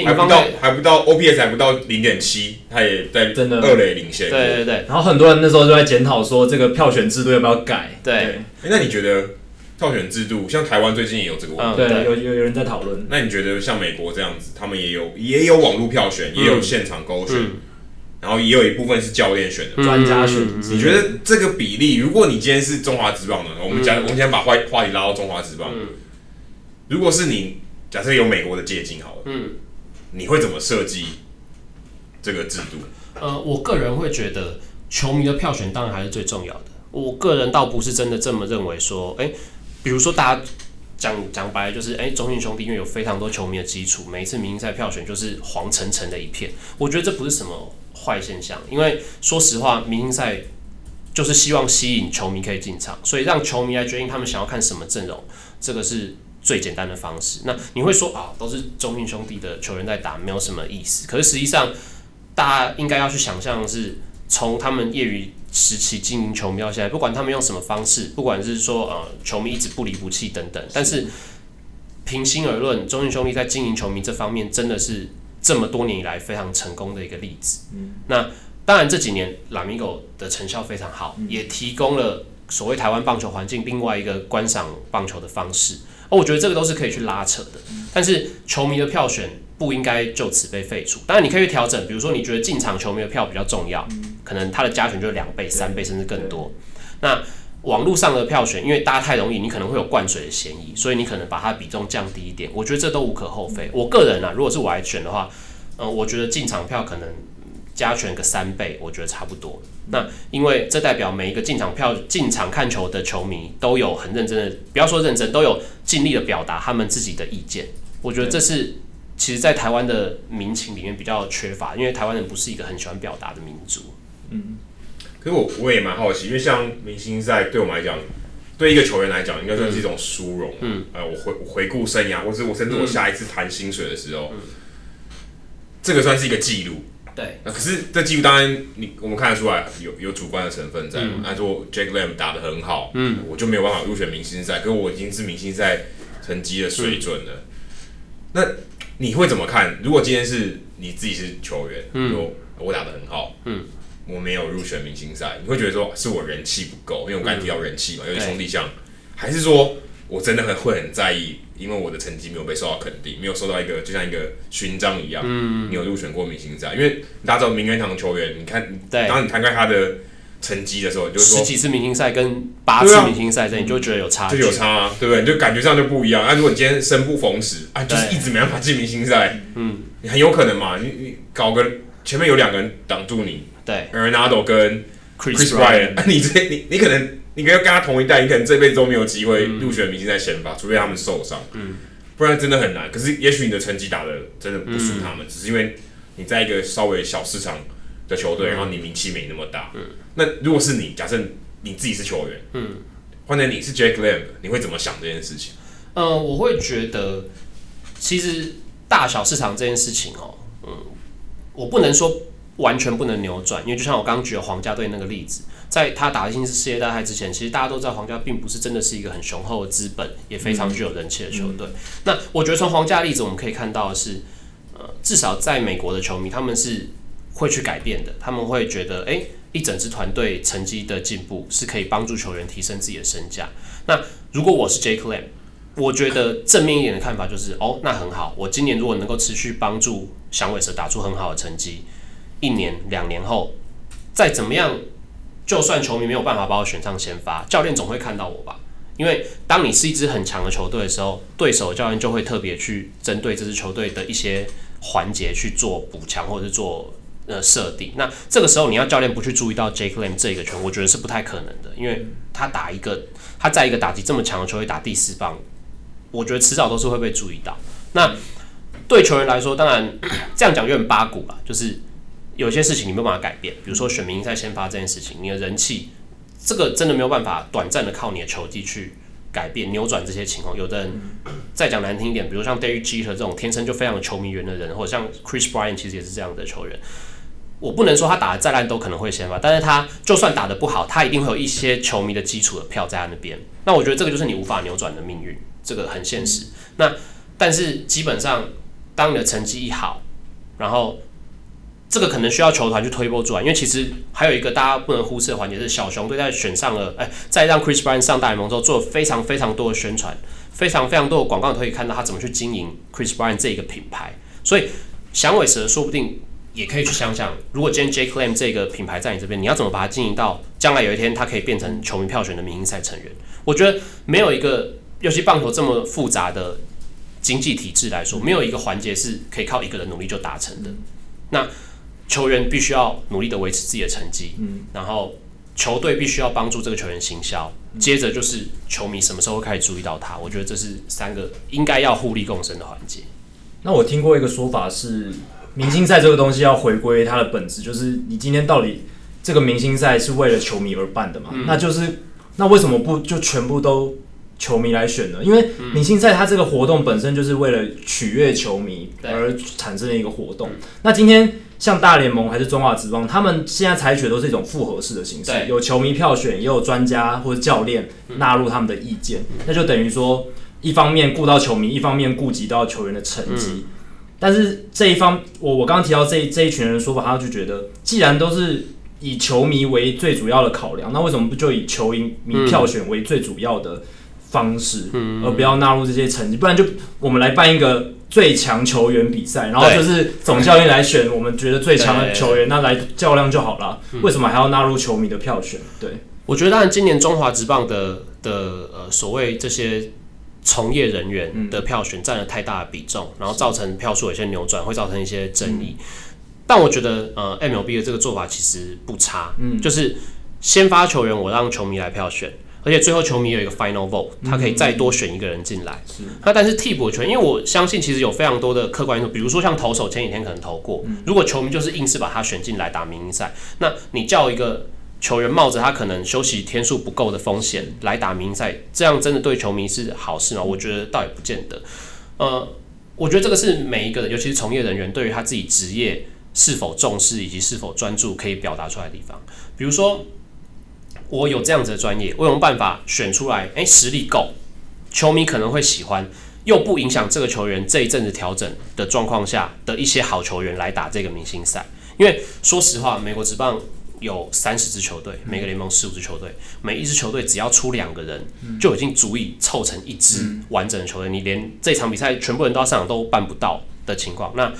还不到还不到 OPS 还不到零点七，他也在真的二垒领先。对对对，然后很多人那时候就在检讨说，这个票选制度要不要改？对，哎，那你觉得票选制度，像台湾最近也有这个问题，对，有有有人在讨论。那你觉得像美国这样子，他们也有也有网络票选，也有现场勾选。然后也有一部分是教练选的，专家选。你觉得这个比例，如果你今天是中华职棒的，我们讲，我们先把话话题拉到中华职棒。如果是你，假设有美国的借镜好了，嗯，你会怎么设计这个制度？呃，我个人会觉得球迷的票选当然还是最重要的。我个人倒不是真的这么认为，说，哎，比如说大家讲讲白了就是，哎，中信兄弟因为有非常多球迷的基础，每一次明星赛票选就是黄澄澄的一片。我觉得这不是什么。坏现象，因为说实话，明星赛就是希望吸引球迷可以进场，所以让球迷来决定他们想要看什么阵容，这个是最简单的方式。那你会说啊，都是中信兄弟的球员在打，没有什么意思。可是实际上，大家应该要去想象是，从他们业余时期经营球迷到现在，不管他们用什么方式，不管是说呃球迷一直不离不弃等等，但是平心而论，中信兄弟在经营球迷这方面真的是。这么多年以来非常成功的一个例子。嗯，那当然这几年 Lamigo 的成效非常好，嗯、也提供了所谓台湾棒球环境另外一个观赏棒球的方式。哦我觉得这个都是可以去拉扯的。嗯、但是球迷的票选不应该就此被废除。当然你可以去调整，比如说你觉得进场球迷的票比较重要，嗯、可能他的加权就是两倍、三倍甚至更多。那网络上的票选，因为大家太容易，你可能会有灌水的嫌疑，所以你可能把它比重降低一点。我觉得这都无可厚非。我个人啊，如果是我来选的话，嗯，我觉得进场票可能加权个三倍，我觉得差不多。那因为这代表每一个进场票进场看球的球迷都有很认真的，不要说认真，都有尽力的表达他们自己的意见。我觉得这是其实，在台湾的民情里面比较缺乏，因为台湾人不是一个很喜欢表达的民族。嗯。可是我我也蛮好奇，因为像明星赛对我们来讲，对一个球员来讲，应该算是一种殊荣。嗯，呃，我回我回顾生涯，或者我甚至我下一次谈薪水的时候，嗯、这个算是一个记录。对。那可是这记录当然你我们看得出来有有主观的成分在嘛？按、嗯、说 Jake Lamb 打得很好，嗯，我就没有办法入选明星赛。可是我已经是明星赛成绩的水准了。嗯、那你会怎么看？如果今天是你自己是球员，嗯，说我打得很好，嗯。我没有入选明星赛，你会觉得说是我人气不够，因为我刚才提到人气嘛，有些兄弟像，还是说我真的很会很在意，因为我的成绩没有被受到肯定，没有受到一个就像一个勋章一样，嗯，你有入选过明星赛，因为大家知道名人堂球员，你看，对，当你摊开他的成绩的时候，你就是说十几次明星赛跟八次明星赛，这你就觉得有差，就有差啊，对不对？你就感觉上就不一样。那如果你今天生不逢时啊，就是一直没办法进明星赛，嗯，你很有可能嘛，你你搞个前面有两个人挡住你。对，Arenado 跟 Chris Bryant，[LAUGHS] 你这你你可能你跟跟他同一代，你可能这辈子都没有机会入选明星赛先发，除非他们受伤，嗯，不然真的很难。可是也许你的成绩打的真的不输他们，只是因为你在一个稍微小市场的球队，然后你名气没那么大。嗯，那如果是你，假设你自己是球员，嗯，换成你是 Jake Lamb，你会怎么想这件事情？嗯，我会觉得其实大小市场这件事情哦，嗯，我不能说。完全不能扭转，因为就像我刚刚举的皇家队那个例子，在他打进世界大赛之前，其实大家都知道皇家并不是真的是一个很雄厚的资本，也非常具有人气的球队。那我觉得从皇家例子我们可以看到的是，呃，至少在美国的球迷他们是会去改变的，他们会觉得，诶、欸，一整支团队成绩的进步是可以帮助球员提升自己的身价。那如果我是 Jake Lamb，我觉得正面一点的看法就是，哦，那很好，我今年如果能够持续帮助响尾蛇打出很好的成绩。一年两年后，再怎么样，就算球迷没有办法把我选上先发，教练总会看到我吧？因为当你是一支很强的球队的时候，对手教练就会特别去针对这支球队的一些环节去做补强，或者是做呃设定。那这个时候你要教练不去注意到 Jake Lamb 这一个球，我觉得是不太可能的，因为他打一个他在一个打击这么强的球队打第四棒，我觉得迟早都是会被注意到。那对球员来说，当然这样讲有点八股了，就是有些事情你没有办法改变，比如说选民在先发这件事情，你的人气这个真的没有办法短暂的靠你的球技去改变扭转这些情况。有的人再讲难听一点，比如像 Derek Jeter 这种天生就非常有球迷缘的人，或者像 Chris b r y a n 其实也是这样的球员。我不能说他打得再烂都可能会先发，但是他就算打得不好，他一定会有一些球迷的基础的票在他那边。那我觉得这个就是你无法扭转的命运，这个很现实。那但是基本上。当你的成绩一好，然后这个可能需要球团去推波助澜，因为其实还有一个大家不能忽视的环节是小熊队在选上了，哎，在让 Chris Bryant 上大联盟之后，做了非常非常多的宣传，非常非常多的广告，可以看到他怎么去经营 Chris Bryant 这一个品牌。所以响尾蛇说不定也可以去想想，如果今天 Jake Lamb 这个品牌在你这边，你要怎么把它经营到将来有一天它可以变成球迷票选的明星赛成员？我觉得没有一个，尤其棒球这么复杂的。经济体制来说，没有一个环节是可以靠一个人努力就达成的。那球员必须要努力的维持自己的成绩，嗯，然后球队必须要帮助这个球员行销，接着就是球迷什么时候会开始注意到他。我觉得这是三个应该要互利共生的环节。那我听过一个说法是，明星赛这个东西要回归它的本质，就是你今天到底这个明星赛是为了球迷而办的嘛？嗯，那就是那为什么不就全部都？球迷来选呢，因为明星赛它这个活动本身就是为了取悦球迷而产生的一个活动。那今天像大联盟还是中华职棒，他们现在采取的都是一种复合式的形式，有球迷票选，也有专家或者教练纳入他们的意见，那就等于说一方面顾到球迷，一方面顾及到球员的成绩。但是这一方，我我刚刚提到这这一群人的说法，他就觉得既然都是以球迷为最主要的考量，那为什么不就以球迷票选为最主要的？方式，而不要纳入这些成绩，不然就我们来办一个最强球员比赛，然后就是总教练来选我们觉得最强的球员，那来较量就好了。为什么还要纳入球迷的票选？对，我觉得当然今年中华职棒的的呃所谓这些从业人员的票选占了太大的比重，然后造成票数有些扭转，会造成一些争议。但我觉得呃 MLB 的这个做法其实不差，嗯，就是先发球员我让球迷来票选。而且最后球迷有一个 final vote，他可以再多选一个人进来。是，那但是替补权，因为我相信其实有非常多的客观因素，比如说像投手前几天可能投过，如果球迷就是硬是把他选进来打明星赛，那你叫一个球员冒着他可能休息天数不够的风险来打明星赛，这样真的对球迷是好事吗？我觉得倒也不见得。呃，我觉得这个是每一个人，尤其是从业人员对于他自己职业是否重视以及是否专注可以表达出来的地方，比如说。我有这样子的专业，我有办法选出来？诶、欸，实力够，球迷可能会喜欢，又不影响这个球员这一阵子调整的状况下的一些好球员来打这个明星赛。因为说实话，美国职棒有三十支球队，每个联盟十五支球队，每一支球队只要出两个人，就已经足以凑成一支完整的球队。你连这场比赛全部人都要上场都办不到的情况，那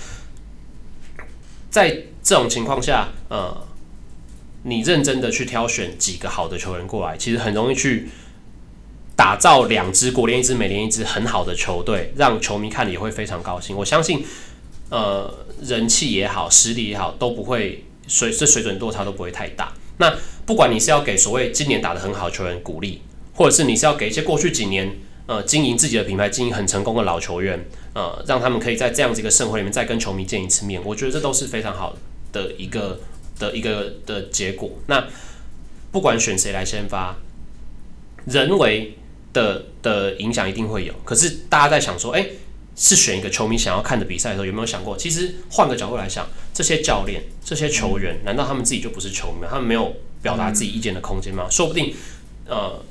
在这种情况下，呃。你认真的去挑选几个好的球员过来，其实很容易去打造两支国联一支美联一支很好的球队，让球迷看了也会非常高兴。我相信，呃，人气也好，实力也好，都不会水这水准落差都不会太大。那不管你是要给所谓今年打得很好的球员鼓励，或者是你是要给一些过去几年呃经营自己的品牌、经营很成功的老球员，呃，让他们可以在这样子一个盛会里面再跟球迷见一次面，我觉得这都是非常好的一个。的一个的结果，那不管选谁来先发，人为的的影响一定会有。可是大家在想说，诶、欸，是选一个球迷想要看的比赛的时候，有没有想过，其实换个角度来想，这些教练、这些球员，难道他们自己就不是球迷？他们没有表达自己意见的空间吗？说不定，呃。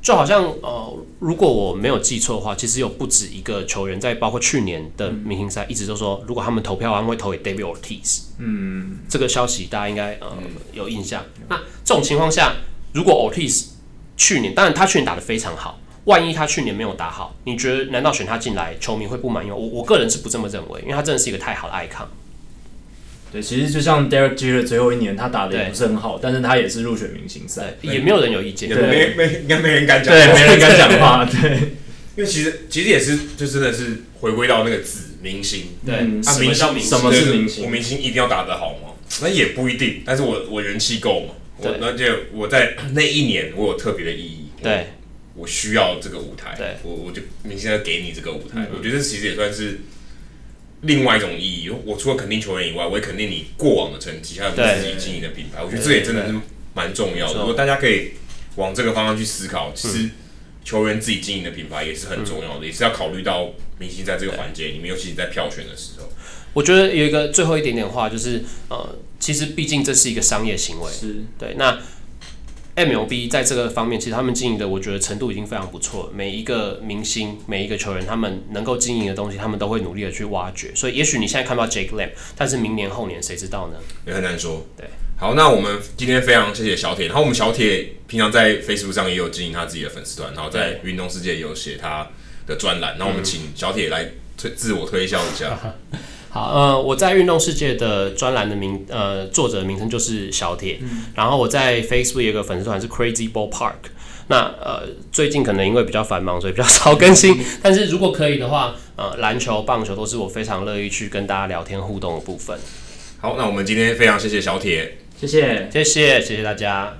就好像呃，如果我没有记错的话，其实有不止一个球员在包括去年的明星赛，一直都说，如果他们投票，他们会投给 David Ortiz。嗯，这个消息大家应该呃有印象。那这种情况下，如果 Ortiz 去年，当然他去年打得非常好，万一他去年没有打好，你觉得难道选他进来，球迷会不满意？我我个人是不这么认为，因为他真的是一个太好的 icon。对，其实就像 Derek Jeter 最后一年，他打的也不是很好，但是他也是入选明星赛，也没有人有意见，也没没应该没人敢讲，对，没人敢讲话，[LAUGHS] 对，因为其实其实也是就真的是回归到那个字，明星。对，啊，明星什么是明星？我明星一定要打得好吗？那也不一定。但是我我人气够嘛？我而且我在 [CLEARS THROAT] 那一年我有特别的意义。对，我需要这个舞台。对，我我就明星要给你这个舞台。我觉得其实也算是另外一种意义。我除了肯定球员以外，我也肯定你过往的成绩，还有你自己经营的品牌。我觉得这也真的是蛮重要的。如果大家可以往这个方向去思考，其实。球员自己经营的品牌也是很重要的，嗯、也是要考虑到明星在这个环节里面，尤其是在票选的时候。我觉得有一个最后一点点话，就是呃，其实毕竟这是一个商业行为，是对。那 MLB 在这个方面，其实他们经营的，我觉得程度已经非常不错。每一个明星，每一个球员，他们能够经营的东西，他们都会努力的去挖掘。所以，也许你现在看到 Jake Lamb，但是明年后年谁知道呢？也很难说。对。好，那我们今天非常谢谢小铁。然后我们小铁平常在 Facebook 上也有经营他自己的粉丝团，然后在运动世界也有写他的专栏。然后我们请小铁来推自我推销一下。[LAUGHS] 好，呃，我在运动世界的专栏的名，呃，作者的名称就是小铁。嗯、然后我在 Facebook 有个粉丝团是 Crazy Ball Park。那呃，最近可能因为比较繁忙，所以比较少更新。嗯、但是如果可以的话，呃，篮球、棒球都是我非常乐意去跟大家聊天互动的部分。好，那我们今天非常谢谢小铁。谢谢，谢谢，谢谢大家。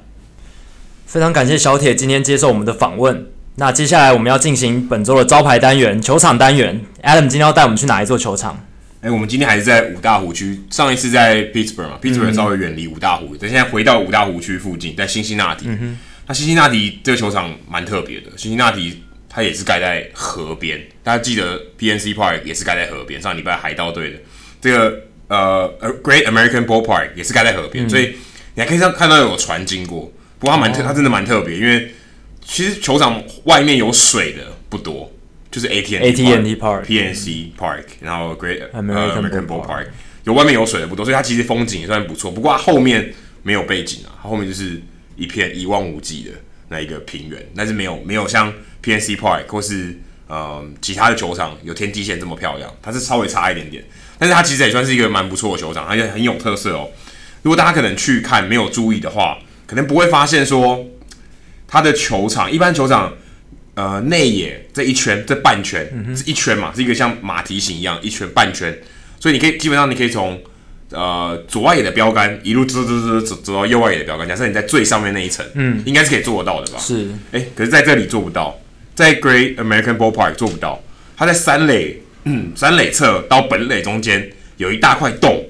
非常感谢小铁今天接受我们的访问。那接下来我们要进行本周的招牌单元——球场单元。Adam 今天要带我们去哪一座球场？哎、欸，我们今天还是在五大湖区。上一次在 Pittsburgh 嘛，Pittsburgh 稍微远离五大湖，但、嗯、现在回到五大湖区附近，在辛辛那提。嗯、哼那辛辛那提这个球场蛮特别的。辛辛那提它也是盖在河边，大家记得 PNC Park 也是盖在河边。上礼拜海盗队的这个。呃，Great American Ballpark 也是盖在河边，嗯、所以你还可以上看到有船经过。不过它蛮特，哦、它真的蛮特别，因为其实球场外面有水的不多，就是 AT&T Park、PNC Park，然后 Great American Ballpark 有外面有水的不多，所以它其实风景也算不错。不过它后面没有背景啊，它后面就是一片一望无际的那一个平原，但是没有没有像 PNC Park 或是嗯其他的球场有天际线这么漂亮，它是稍微差一点点。但是它其实也算是一个蛮不错的球场，而且很有特色哦。如果大家可能去看没有注意的话，可能不会发现说它的球场一般球场呃内野这一圈这半圈、是一圈嘛，是一个像马蹄形一样一圈半圈，所以你可以基本上你可以从呃左外野的标杆一路走走走走走到右外野的标杆。假设你在最上面那一层，嗯，应该是可以做得到的吧？是，哎、欸，可是在这里做不到，在 Great American Ballpark 做不到，它在三垒。嗯，三垒侧到本垒中间有一大块洞，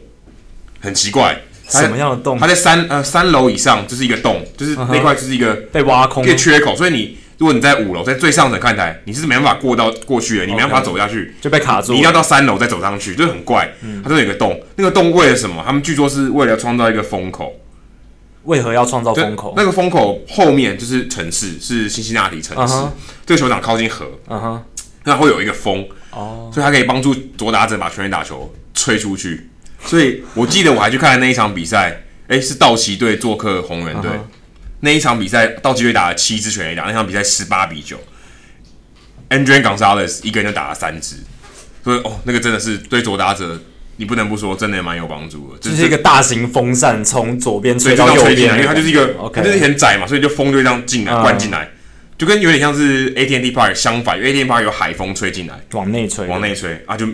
很奇怪，什么样的洞？它在三呃三楼以上就是一个洞，就是那块就是一个被挖空一个缺口，所以你如果你在五楼在最上层看台，你是没办法过到过去的，你没办法走下去，就被卡住，你一定要到三楼再走上去，就很怪。嗯它这有一个洞，那个洞为了什么？他们据说是为了创造一个风口。为何要创造风口？那个风口后面就是城市，是辛辛那提城市，这个球场靠近河，嗯哼，那会有一个风。哦，所以它可以帮助左打者把全垒打球吹出去。所以我记得我还去看了那一场比赛，诶、欸，是道奇队做客红人队。Uh huh. 那一场比赛，道奇队打了七支全垒打，那场比赛十八比九，Andrés Gonzalez 一个人就打了三支。所以哦，那个真的是对左打者，你不能不说，真的蛮有帮助的。这是一个大型风扇从左边吹到右边，因为它就是一个.它就是很窄嘛，所以就风就这样进来灌进来。Uh. 就跟有点像是 AT&T Park 相反，因为 AT&T Park 有海风吹进来，往内吹，往内吹啊，就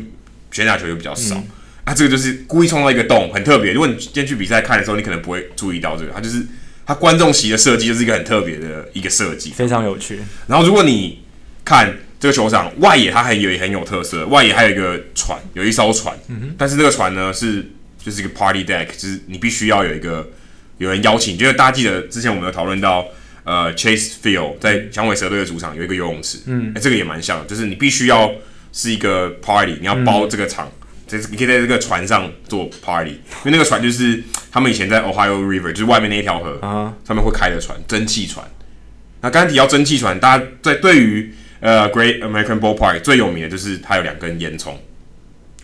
全打球就比较少。嗯、啊，这个就是故意创造一个洞，很特别。如果你今天去比赛看的时候，你可能不会注意到这个，它就是它观众席的设计就是一个很特别的一个设计，非常有趣。然后如果你看这个球场外野，它还有很有特色，外野还有一个船，有一艘船，嗯、哼。但是这个船呢是就是一个 party deck，就是你必须要有一个有人邀请，就是大家记得之前我们有讨论到。呃，Chase Field 在响尾蛇队的主场有一个游泳池，嗯、欸，这个也蛮像，就是你必须要是一个 party，你要包这个场，这、嗯、你可以在这个船上做 party，因为那个船就是他们以前在 Ohio River，就是外面那一条河、啊、上面会开的船，蒸汽船。那刚才提到蒸汽船，大家在对于呃 Great American Ballpark 最有名的就是它有两根烟囱，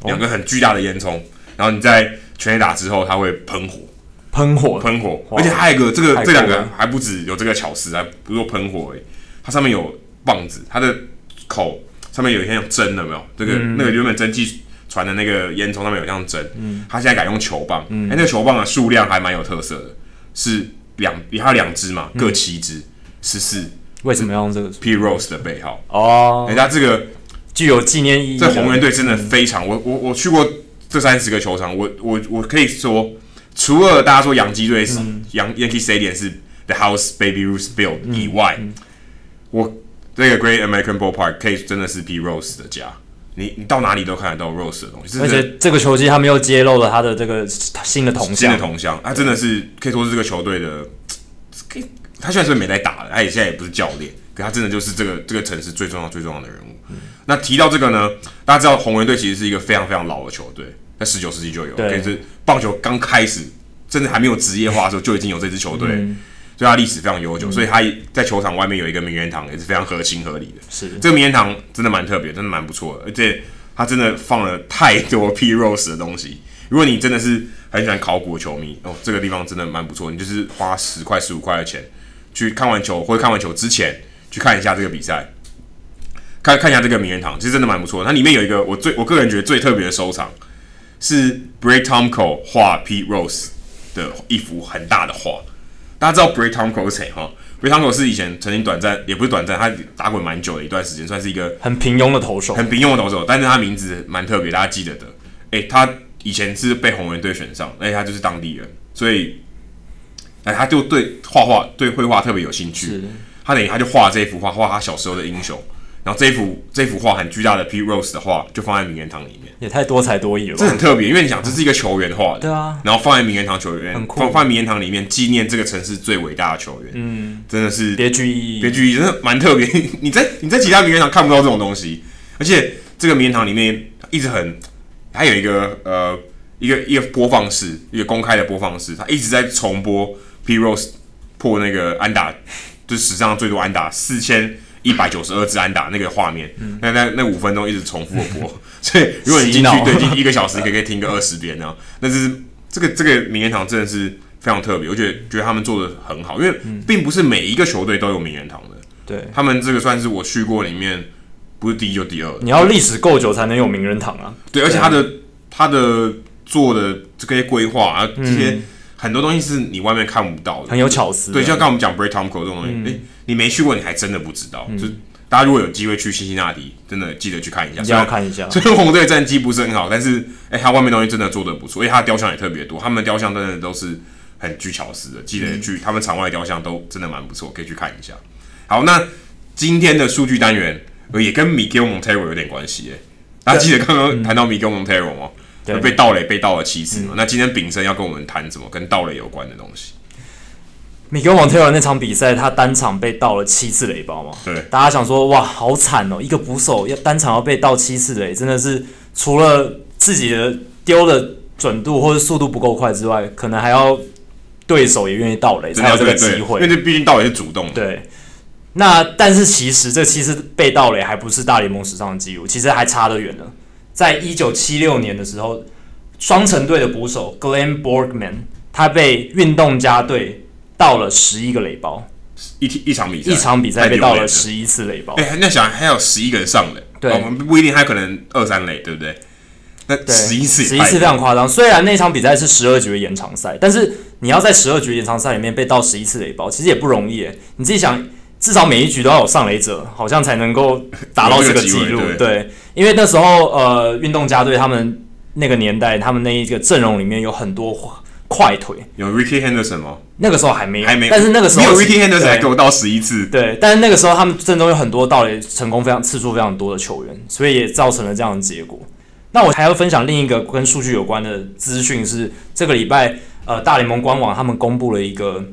两根很巨大的烟囱，然后你在全垒打之后，它会喷火。喷火，喷火，而且还有一个，这个这两个还不止有这个巧思，还不是说喷火诶，它上面有棒子，它的口上面有一些像针的，没有？这个那个原本蒸汽船的那个烟囱上面有像针，嗯，他现在改用球棒，嗯，哎，那个球棒的数量还蛮有特色的，是两，它有两只嘛，各七只，十四。为什么要用这个？Pete Rose 的背号哦，人家这个具有纪念意义。这红人队真的非常，我我我去过这三十个球场，我我我可以说，除了大家说洋基队是洋 Yankee Stadium 是 The House Baby Ruth Built 以外，我这个 Great American Ballpark 可以真的是 Pete Rose 的家。你你到哪里都看得到 Rose 的东西，而且这个球季他们又揭露了他的这个新的铜像，新的铜像，他真的是可以说是这个球队的，可以他虽然是没在打了，他也现在也不是教练，可他真的就是这个这个城市最重要最重要的人物。嗯、那提到这个呢，大家知道红人队其实是一个非常非常老的球队，在十九世纪就有，可以是棒球刚开始甚至还没有职业化的时候就已经有这支球队。嗯所以他历史非常悠久，嗯、所以他在球场外面有一个名人堂，也是非常合情合理的。是这个名人堂真的蛮特别，真的蛮不错的，而且他真的放了太多 [LAUGHS] Pete Rose 的东西。如果你真的是很喜欢考古的球迷哦，这个地方真的蛮不错。你就是花十块、十五块的钱去看完球，或者看完球之前去看一下这个比赛，看看一下这个名人堂，其实真的蛮不错的。它里面有一个我最我个人觉得最特别的收藏，是 Brae Tomko 画 Pete Rose 的一幅很大的画。大家知道 Brae Tomko 是谁哈？Brae Tomko 是以前曾经短暂，也不是短暂，他打滚蛮久的一段时间，算是一个很平庸的投手，很平庸的投手。但是他名字蛮特别，大家记得的。诶、欸，他以前是被红人队选上，而且他就是当地人，所以，哎，他就对画画、对绘画特别有兴趣。他等于他就画这幅画，画他小时候的英雄。然后这幅这幅画很巨大的 Pete Rose 的画就放在名人堂里面，也太多才多艺了。这很特别，因为你想，这是一个球员画的，对啊。然后放在名人堂球员，放放在名人堂里面纪念这个城市最伟大的球员，嗯，真的是别具意义，别具意义，真的蛮特别。[LAUGHS] 你在你在其他名人堂看不到这种东西，而且这个名人堂里面一直很，还有一个呃一个一个播放室，一个公开的播放室，它一直在重播 Pete Rose 破那个安打，就是史上最多安打四千。一百九十二支安打那个画面，嗯、那那那五分钟一直重复的播，嗯、[LAUGHS] 所以如果你进去对进一个小时，你可以可以听个二十遍呢。那这是这个这个名人堂真的是非常特别，我觉得觉得他们做的很好，因为并不是每一个球队都有名人堂的。对，他们这个算是我去过里面不是第一就第二。你要历史够久才能有名人堂啊。对，而且他的他的做的这些规划啊，这些很多东西是你外面看不到的，很有巧思。对，就像刚刚我们讲 Tomko 这种东西，诶、嗯。欸你没去过，你还真的不知道。嗯、就是大家如果有机会去辛辛那提，真的记得去看一下。一定要看一下。虽然红队战绩不是很好，但是哎，他、欸、外面东西真的做的不错，因为他雕像也特别多，他们雕像真的都是很具巧思的。记得去，嗯、他们场外雕像都真的蛮不错，可以去看一下。好，那今天的数据单元也跟 Miguel Montero 有点关系哎。大家记得刚刚谈到 Miguel Montero 吗？对被盗垒被盗了七次嘛。嗯、那今天炳生要跟我们谈什么跟盗垒有关的东西？Miguel Montero 那场比赛，他单场被盗了七次垒包嘛？对，大家想说，哇，好惨哦！一个捕手要单场要被盗七次垒，真的是除了自己的丢的准度或者速度不够快之外，可能还要对手也愿意盗垒才有这个机会。因为这毕竟盗垒是主动的。对。那但是其实这七次被盗垒还不是大联盟史上的记录，其实还差得远了。在一九七六年的时候，双城队的捕手 Glenn Borgman 他被运动家队。盗了十一个垒包，一一场比赛，一场比赛被盗了十一次垒包。哎、欸，那想还有十一个人上垒，对，我们不一定他可能二三垒，对不对？那十一次，十一次非常夸张。虽然那场比赛是十二局的延长赛，但是你要在十二局延长赛里面被盗十一次垒包，其实也不容易。你自己想，至少每一局都要有上垒者，好像才能够达到这个记录。对，对，因为那时候呃，运动家队他们那个年代，他们那一个阵容里面有很多。快腿有 Rickey Henderson 吗？那个时候还没有，还没。但是那个时候没有 Rickey Henderson 还给我到十一次。对，但是那个时候他们阵中有很多盗垒成功非常次数非常多的球员，所以也造成了这样的结果。那我还要分享另一个跟数据有关的资讯是，这个礼拜呃大联盟官网他们公布了一个，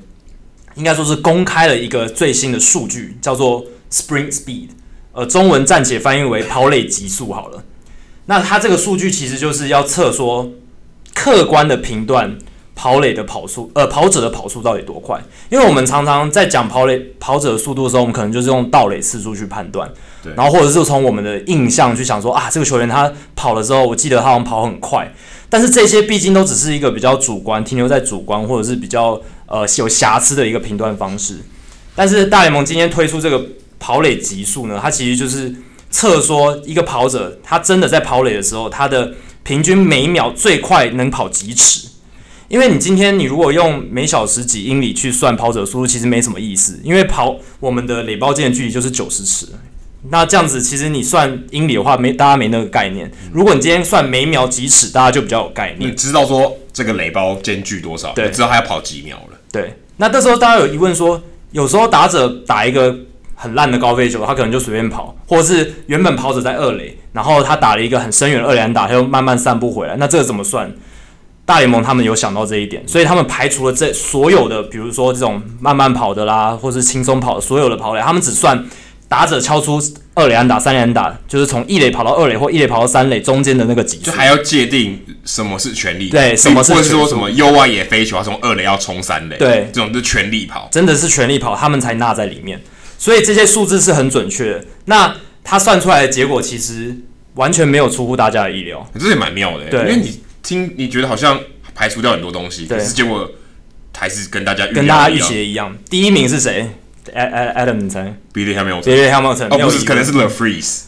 应该说是公开了一个最新的数据，叫做 Sprint Speed，呃，中文暂且翻译为跑垒极速好了。那它这个数据其实就是要测说客观的评断。跑垒的跑速，呃，跑者的跑速到底多快？因为我们常常在讲跑垒跑者的速度的时候，我们可能就是用盗垒次数去判断，对，然后或者是从我们的印象去想说啊，这个球员他跑了之后，我记得他好像跑很快，但是这些毕竟都只是一个比较主观，停留在主观或者是比较呃有瑕疵的一个评断方式。但是大联盟今天推出这个跑垒极速呢，它其实就是测说一个跑者他真的在跑垒的时候，他的平均每秒最快能跑几尺。因为你今天你如果用每小时几英里去算跑者速度，其实没什么意思。因为跑我们的垒包间的距离就是九十尺，那这样子其实你算英里的话，没大家没那个概念。如果你今天算每秒几尺，大家就比较有概念。你知道说这个垒包间距多少？对，知道他要跑几秒了。对，那这时候大家有疑问说，有时候打者打一个很烂的高飞球，他可能就随便跑，或者是原本跑者在二垒，然后他打了一个很深远的二垒打，他又慢慢散步回来，那这个怎么算？大联盟他们有想到这一点，所以他们排除了这所有的，比如说这种慢慢跑的啦，或是轻松跑的所有的跑垒，他们只算打者敲出二垒安打、三垒安打，就是从一垒跑到二垒或一垒跑到三垒中间的那个级数，就还要界定什么是全力，对，什么是或者说什么 U 外野飞球，从二垒要冲三垒，对，这种是全力跑，真的是全力跑，他们才纳在里面，所以这些数字是很准确。的。那他算出来的结果其实完全没有出乎大家的意料，这也蛮妙的，对，因为你。听，你觉得好像排除掉很多东西，可是结果还是跟大家跟大家预期一样。第一名是谁？Adam，你猜？Billy Hamilton。哦，不是，可能是 The Freeze。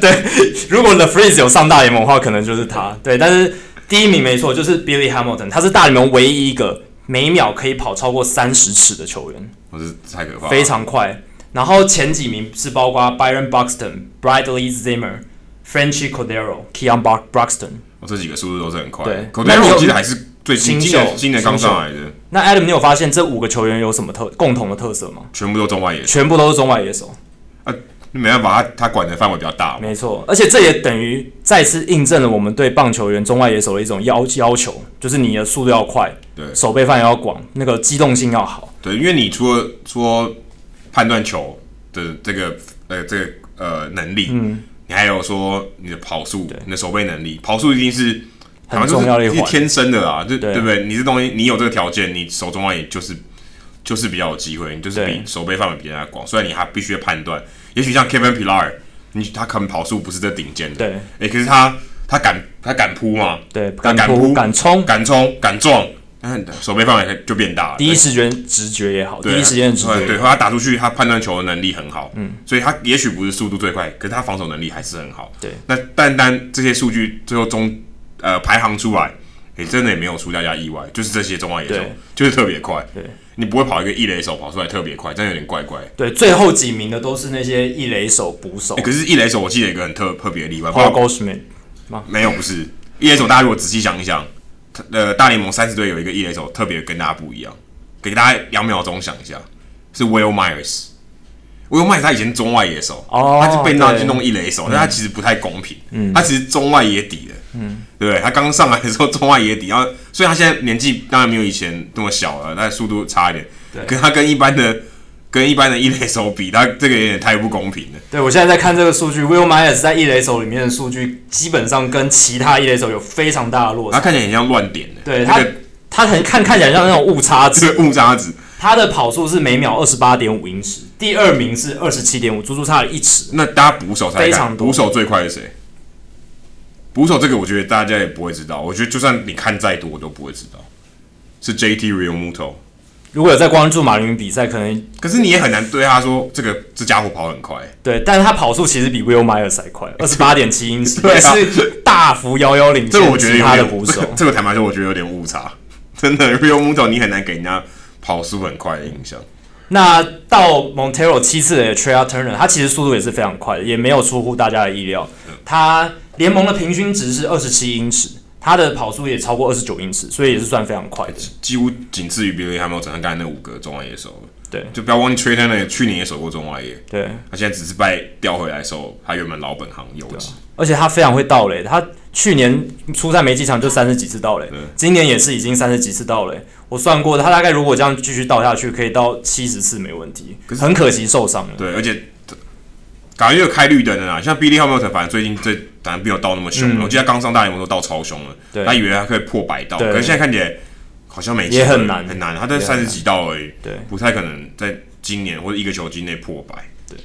对，如果 The Freeze 有上大联盟的话，可能就是他。对，但是第一名没错，就是 Billy Hamilton，他是大联盟唯一一个每秒可以跑超过三十尺的球员。我是太可怕，非常快。然后前几名是包括 Byron Buxton、Bradley Zimmer、Frenchy Cordero、Keon Broxton。这几个速度都是很快，对 codero 我记得还是最新秀，今年刚上来的。那 Adam，你有发现这五个球员有什么特共同的特色吗？全部都中外野手，全部都是中外野手。啊，没办法，他他管的范围比较大。没错，而且这也等于再次印证了我们对棒球员中外野手的一种要要求，就是你的速度要快，对，守备范围要广，那个机动性要好。对，因为你除了说判断球的这个呃这个呃能力，嗯，你还有说你的跑速，你的守备能力，跑速一定是。很重要的一环，天生的啊，就对，对不对？你这东西，你有这个条件，你手中外野就是就是比较有机会，你就是比守备范围比人家广。虽然你还必须要判断，也许像 Kevin Pillar，你他可能跑速不是这顶尖的，对。哎，可是他他敢他敢扑嘛？对，敢扑敢冲敢冲敢撞，那守备范围就变大了。第一时间直觉也好，第一时间直觉对，他打出去，他判断球的能力很好，嗯，所以他也许不是速度最快，可是他防守能力还是很好。对，那单单这些数据最后中呃排行出来。也、欸、真的也没有出大家意外，就是这些中外野手就是特别快。对，你不会跑一个一垒手跑出来特别快，真的有点怪怪。对，最后几名的都是那些一垒手捕手、欸。可是，一垒手我记得一个很特特别的例外，Paul Goldschmidt 没有，不是一垒手。大家如果仔细想一想，呃，大联盟三十队有一个一垒手特别跟大家不一样，给大家两秒钟想一下，是 Will Myers。Will Myers 他以前中外野手，哦、他就被纳去弄一垒手，但他其实不太公平。嗯、他其实中外野底的。嗯，对不对？他刚上来的时候中外野底，然后所以他现在年纪当然没有以前那么小了，但速度差一点。对，跟他跟一般的跟一般的一垒手比，他这个有点太不公平了。对，我现在在看这个数据，Will Myers 在一垒手里面的数据，基本上跟其他一垒手有非常大的落差。他看起来很像乱点的，对他，他很看看起来像那种误差值，[LAUGHS] 误差值。他的跑速是每秒二十八点五英尺，第二名是二十七点五，足足差了一尺。那大家捕手才非常多，捕手最快是谁？捕手这个，我觉得大家也不会知道。我觉得就算你看再多，我都不会知道。是 JT Realmuto。如果有在关注马林鱼比赛，可能可是你也很难对他说这个这家伙跑很快。对，但是他跑速其实比 Will Myers 还快，[LAUGHS] 二十八点七英尺，对啊，是大幅遥遥领先。这个我觉得他的捕手，这个坦白说，我觉得有点误差。真的，Realmuto 你很难给人家跑速很快的印象。那到 Montero 七次的 t r a i l Turner，他其实速度也是非常快的，也没有出乎大家的意料。他联盟的平均值是二十七英尺，他的跑速也超过二十九英尺，所以也是算非常快的，几乎仅次于 Billy Hamilton 刚才那五个中外野手。对，就不要忘记 t r a i l Turner 去年也守过中外野。对，他现在只是被调回来守他原本老本行游击，而且他非常会盗垒，他去年出赛没几场就三十几次盗垒，今年也是已经三十几次盗垒。我算过，他大概如果这样继续倒下去，可以到七十次没问题。可是很可惜受伤了。对，而且。感觉又开绿灯了啊！像 Billy Hamilton，反正最近这反正没有倒那么凶了。嗯、我记得他刚上大联盟都倒超凶了，对他以为他可以破百道，可是现在看起来好像没也很难，很难。他在三十几道而已，对，不太可能在今年或者一个球季内破百。对，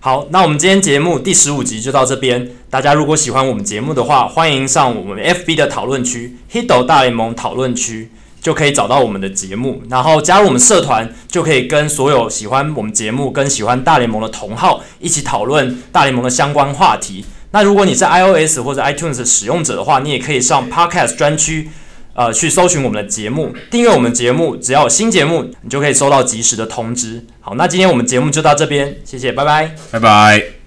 好，那我们今天节目第十五集就到这边。大家如果喜欢我们节目的话，欢迎上我们 FB 的讨论区 Hito 大联盟讨论区。就可以找到我们的节目，然后加入我们社团，就可以跟所有喜欢我们节目、跟喜欢大联盟的同好一起讨论大联盟的相关话题。那如果你是 iOS 或者 iTunes 使用者的话，你也可以上 Podcast 专区，呃去搜寻我们的节目，订阅我们节目，只要有新节目，你就可以收到及时的通知。好，那今天我们节目就到这边，谢谢，拜拜，拜拜。